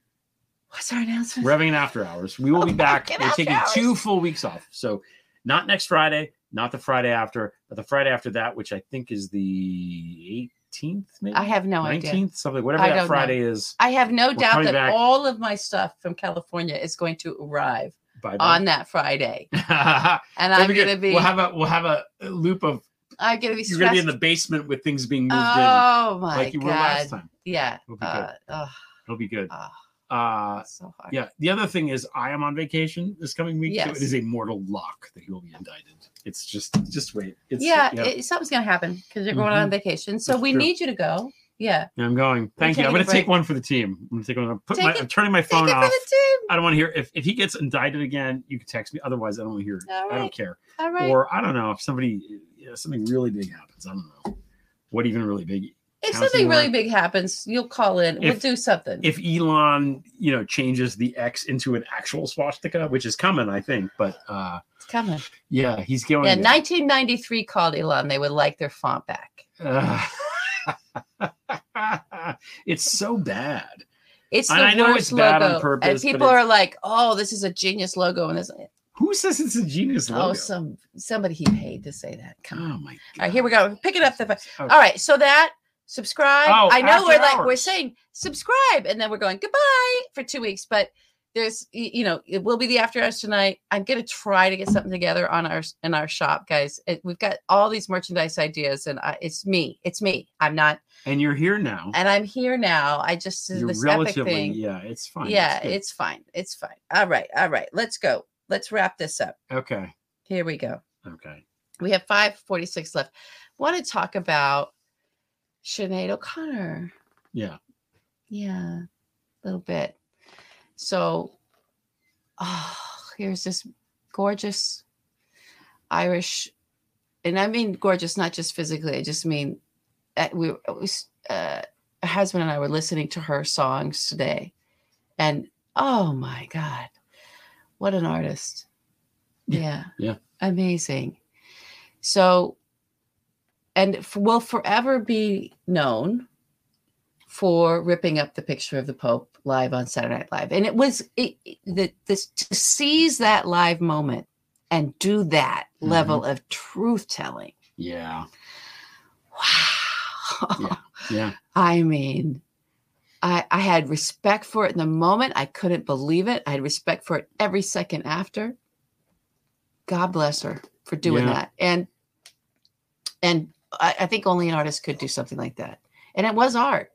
What's our announcement?
Revving in after hours. We will
Oh,
be [laughs] back. We're taking
hours.
two full weeks off. So not next Friday, not the Friday after, but the Friday after that, which I think is the 18th, maybe
I have no idea.
19th, something, whatever
I
that
don't know.
Friday is.
I have no doubt that
back.
all of my stuff from California is going to arrive
Bye
on that Friday, [laughs] and I'm gonna be.
We'll have a we'll have a loop of
I'm gonna be
you're gonna be in the basement with things being moved
Oh
in, Oh
my
like you were last
god!
time.
Yeah.
Good.
Uh,
It'll be good.
uh,
Uh,
so hard.
yeah. The other thing is, I am on vacation this coming week, so it is a mortal lock that he will be indicted. It's just, just wait. It's,
yeah, It, something's gonna happen because you're going on vacation. So
That's
we
true.
need you to go. Yeah,
Yeah, I'm going. Thank you. I'm to take one for the team. I'm to take one. I'm, put
Take
my,
it-
I'm turning my phone
it for
off.
the team.
I don't want to hear if, if he gets indicted again. You can text me. Otherwise, I don't want to hear.
All
I don't care.
All right.
Or I don't know if somebody yeah, something really big happens. I don't know what even really big.
If
housing
something really big happens, you'll call in. we'll do something.
If Elon, you know, changes the X into an actual swastika, which is coming, I think. But uh
it's coming.
yeah, he's going.
Yeah, 1993 called Elon. They would like their font back.
Uh, [laughs] it's so bad.
It's the
And I know it's bad on purpose,
and people are like, "Oh, this is a genius logo," and this,
Who says it's a genius logo?
oh, some somebody he paid to say that. Come on.
oh my god!
All right, here we go. Pick it up. The,
Okay.
all right, so that subscribe.
Oh,
I know we're like we're saying subscribe, and then we're going goodbye for two weeks. But there's, you know, it will be the after hours tonight. I'm gonna try to get something together on our in our shop, guys. It, we've got all these merchandise ideas, and I, it's me. It's me. I'm not,
And you're here now.
and I'm here now. I just
You're
this epic thing.
yeah, it's fine.
yeah, it's fine. It's fine. All right, all right. Let's go. Let's wrap this up.
okay.
Here we go.
Okay.
We have 546 left. Want to talk about Sinead O'Connor.
Yeah.
Yeah, a little bit. So, oh, here's this gorgeous Irish, and I mean gorgeous, not just physically. I just mean we, uh, husband and I were listening to her songs today, and oh my God, what an artist!
Yeah,
Yeah,
yeah.
amazing. So, and f- will forever be known for ripping up the picture of the Pope live on Saturday Night Live. And it was it, the, this to seize that live moment and do that level mm-hmm. of truth telling.
Yeah.
Wow.
Yeah. Yeah. [laughs]
I mean, I I had respect for it in the moment. I couldn't believe it. I had respect for it every second after. God bless her for doing
Yeah.
that. And and I, I think only an artist could do something like that. And it was art.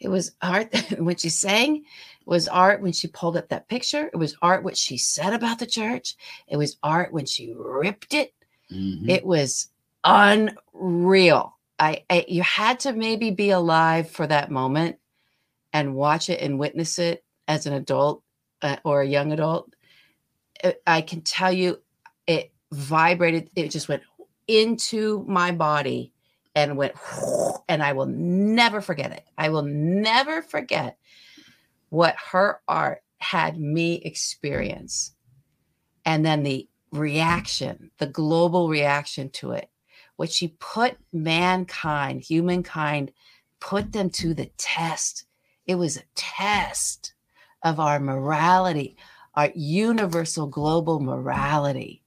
It was art [laughs] when she sang. It was art when she pulled up that picture. It was art what she said about the church. It was art when she ripped it.
Mhm.
It was unreal. I, I you had to maybe be alive for that moment and watch it and witness it as an adult uh, or a young adult. I can tell you, it vibrated. It just went into my body and went, [laughs] and I will never forget it. I will never forget what her art had me experience. And then the reaction, the global reaction to it, what she put mankind, humankind, put them to the test. It was a test of our morality, our universal global morality.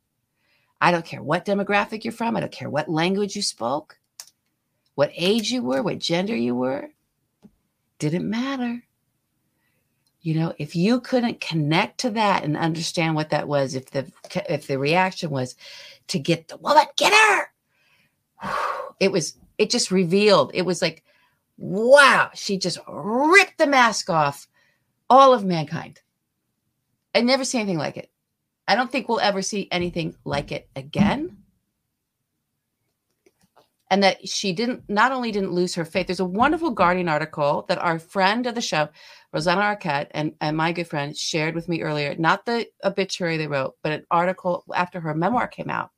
I don't care what demographic you're from, I don't care what language you spoke, what age you were, what gender you were, didn't matter. You know, if you couldn't connect to that and understand what that was, if the if the reaction was to get the woman, get her, it was it just revealed. It was like, wow, she just ripped the mask off all of mankind. I never see anything like it. I don't think we'll ever see anything like it again. And that she didn't not only didn't lose her faith. There's a wonderful Guardian article that our friend of the show, Rosanna Arquette, and, and my good friend shared with me earlier. Not the obituary they wrote, but an article after her memoir came out.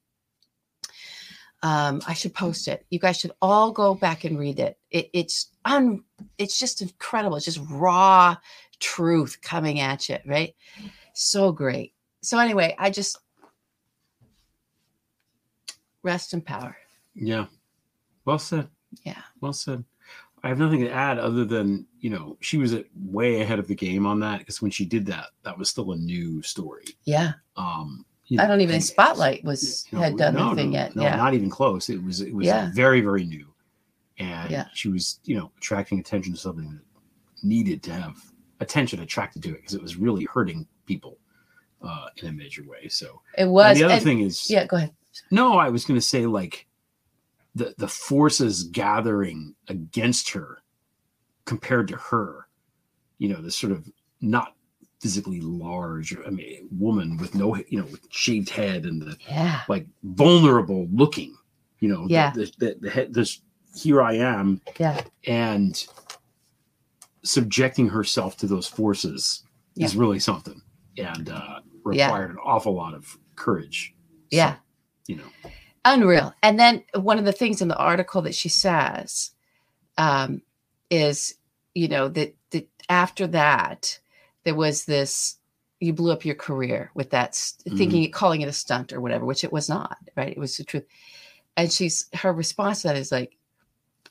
Um, I should post it. You guys should all go back and read it. it it's un, it's just incredible. It's just raw truth coming at you, right? So great. So anyway, I just rest in power.
Yeah. Well said.
Yeah.
Well said. I have nothing to add other than, you know, she was way ahead of the game on that because when she did that, that was still a new story.
Yeah.
Um, you
I don't even Spotlight was
you know,
had done
no,
anything
no,
yet.
No,
yeah.
not even close. It was it was
Yeah.
very very new, and
Yeah.
she was you know attracting attention to something that needed to have attention attracted to it because it was really hurting people uh, in a major way. So
it
and
was.
the other
and-
thing is
yeah, go ahead.
no, I was going to say like the the forces gathering against her compared to her, you know, this sort of not physically large. I mean, woman with no, you know, with shaved head and the
Yeah.
like vulnerable looking. You know,
Yeah.
The, the, the head. This here I am,
Yeah.
and subjecting herself to those forces is really something, and uh,
Yeah.
required an awful lot of courage. So,
Yeah.
you know.
Unreal. And then one of the things in the article that she says um, is, you know, that, that after that, there was this, you blew up your career with that, st- thinking, calling it a stunt or whatever, which it was not, right? It was the truth. And she's, her response to that is like,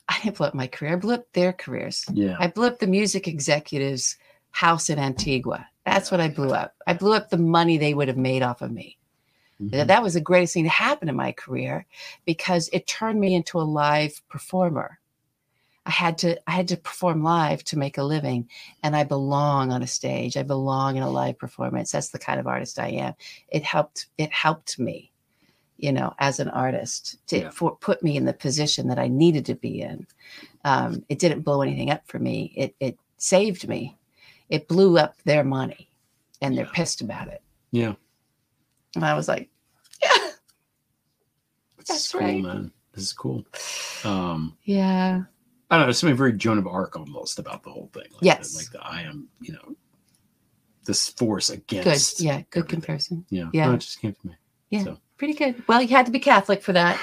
I didn't blow up my career. I blew up their careers.
Yeah.
I blew up the music executives' house in Antigua. That's what I blew up. I blew up the money they would have made off of me.
Mhm.
That was the greatest thing to happen in my career because it turned me into a live performer. I had to I had to perform live to make a living and I belong on a stage. I belong in a live performance. That's the kind of artist I am. It helped it helped me, you know, as an artist to
Yeah.
for, put me in the position that I needed to be in. Um, it didn't blow anything up for me. It it saved me. It blew up their money and they're
Yeah.
pissed about it.
Yeah.
And I was like, yeah,
This
That's
is cool,
right.
man. This is cool. Um,
yeah.
I don't know. There's something very Joan of Arc almost about the whole thing. Like
Yes.
the- like the I am, you know, this force
Good.
against.
Yeah. Good
everything.
comparison.
Yeah.
Yeah.
No, it just came to me.
Yeah.
So.
Pretty good. Well, you had to be Catholic for that.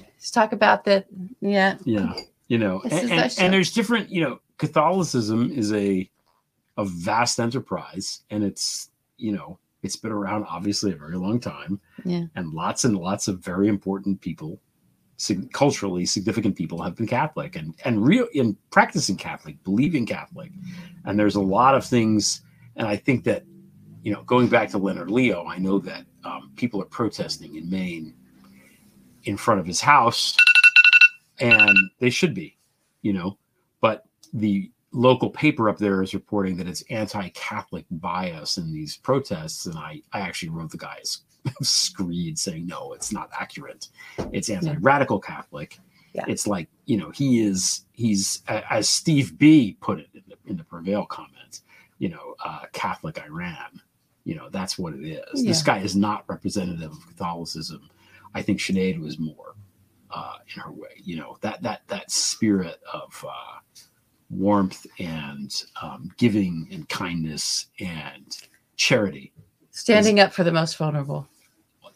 Let's talk about the, yeah.
Yeah. You know, and, and, and there's different, you know, Catholicism is a a vast enterprise and it's, you know, it's been around obviously a very long time.
Yeah.
And lots and lots of very important people, sig- culturally significant people have been Catholic and and real in practicing Catholic, believing Catholic. And there's a lot of things and I think that you know, going back to Leonard Leo, I know that um, people are protesting in Maine in front of his house, and they should be, you know. But the local paper up there is reporting that it's anti-Catholic bias in these protests, and I, I actually wrote the guy's [laughs] screed saying no, it's not accurate. It's anti-radical Catholic.
Yeah.
It's like you know he is he's as Steve B put it in the in the Prevail comment, you know, uh, Catholic Iran. You know that's what it is. This guy is not representative of Catholicism. I think Sinead was more uh, in her way. You know that that that spirit of uh, warmth and um, giving and kindness and charity.
Standing up for the most vulnerable.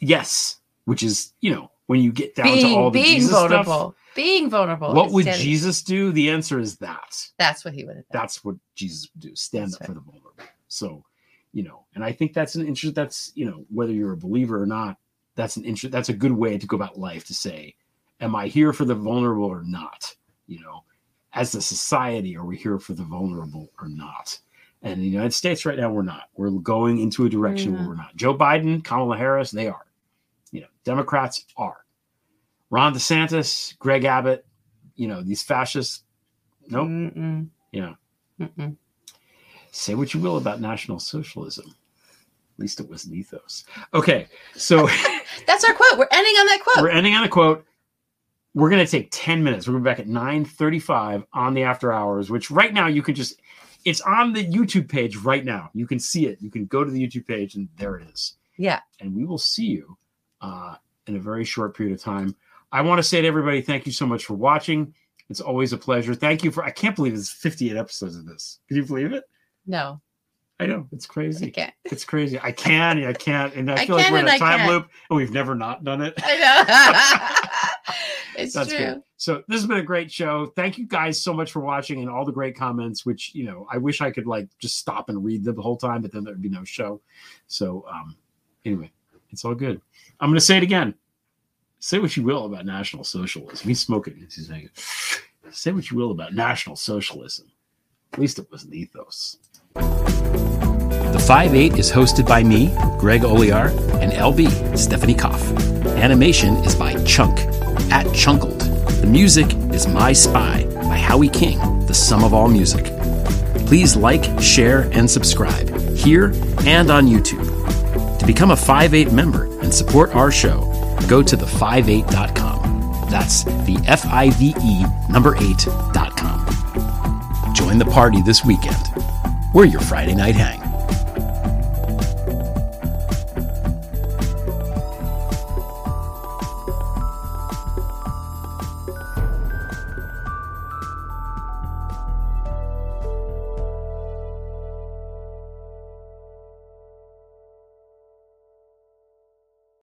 Yes, which is you know when you get down to all the
being
Jesus
vulnerable.
stuff.
Being vulnerable.
What would
standing-
Jesus do? The answer is that.
That's what he would have.
That's what Jesus would do. Stand
That's
up
right.
for the vulnerable. So, you know, and I think that's an interest. That's you know whether you're a believer or not. That's an interest. That's a good way to go about life to say, am I here for the vulnerable or not? You know, as a society, are we here for the vulnerable or not? And in the United States right now, we're not. We're going into a direction where we're not. Joe Biden, Kamala Harris, they are. You know, Democrats are. Ron DeSantis, Greg Abbott, you know, these fascists. Nope.
Mm-mm.
Yeah.
Mm-mm.
Say what you will about National Socialism. At least it was an ethos. Okay, so [laughs]
That's our quote. We're ending on that quote.
we're ending on a quote. We're going to take 10 minutes. We're going back at 9.35 on the after hours, which right now you can just, it's on the YouTube page right now. You can see it. You can go to the YouTube page and there it is.
Yeah.
And we will see you uh, in a very short period of time. I want to say to everybody, thank you so much for watching. It's always a pleasure. Thank you for, I can't believe it's 58 episodes of this. Can you believe it?
No,
I know. It's
I
crazy.
can't.
It's crazy. I can, I can't, and I
I
feel like we're in a
I
time loop, and we've never not done it.
I know. [laughs] [laughs] it's
That's
true.
good. So this has been a great show. Thank you guys so much for watching and all the great comments. Which you know, I wish I could like just stop and read them the whole time, but then there'd be no show. So um, anyway, it's all good. I'm going to say it again. Say what you will about National Socialism. He's smoking. He's saying, say what you will about National Socialism. At least it was an ethos.
The 5 8 is hosted by me, Greg Olear, and LB, Stephanie Koff. Animation is by Chunk, at Chunkled. The music is My Spy by Howie King, the sum of all music. Please like, share, and subscribe here and on YouTube. To become a 5 8 member and support our show, go to the58.com. That's the F I V E number 8.com. Join the party this weekend.
We're your Friday night hang.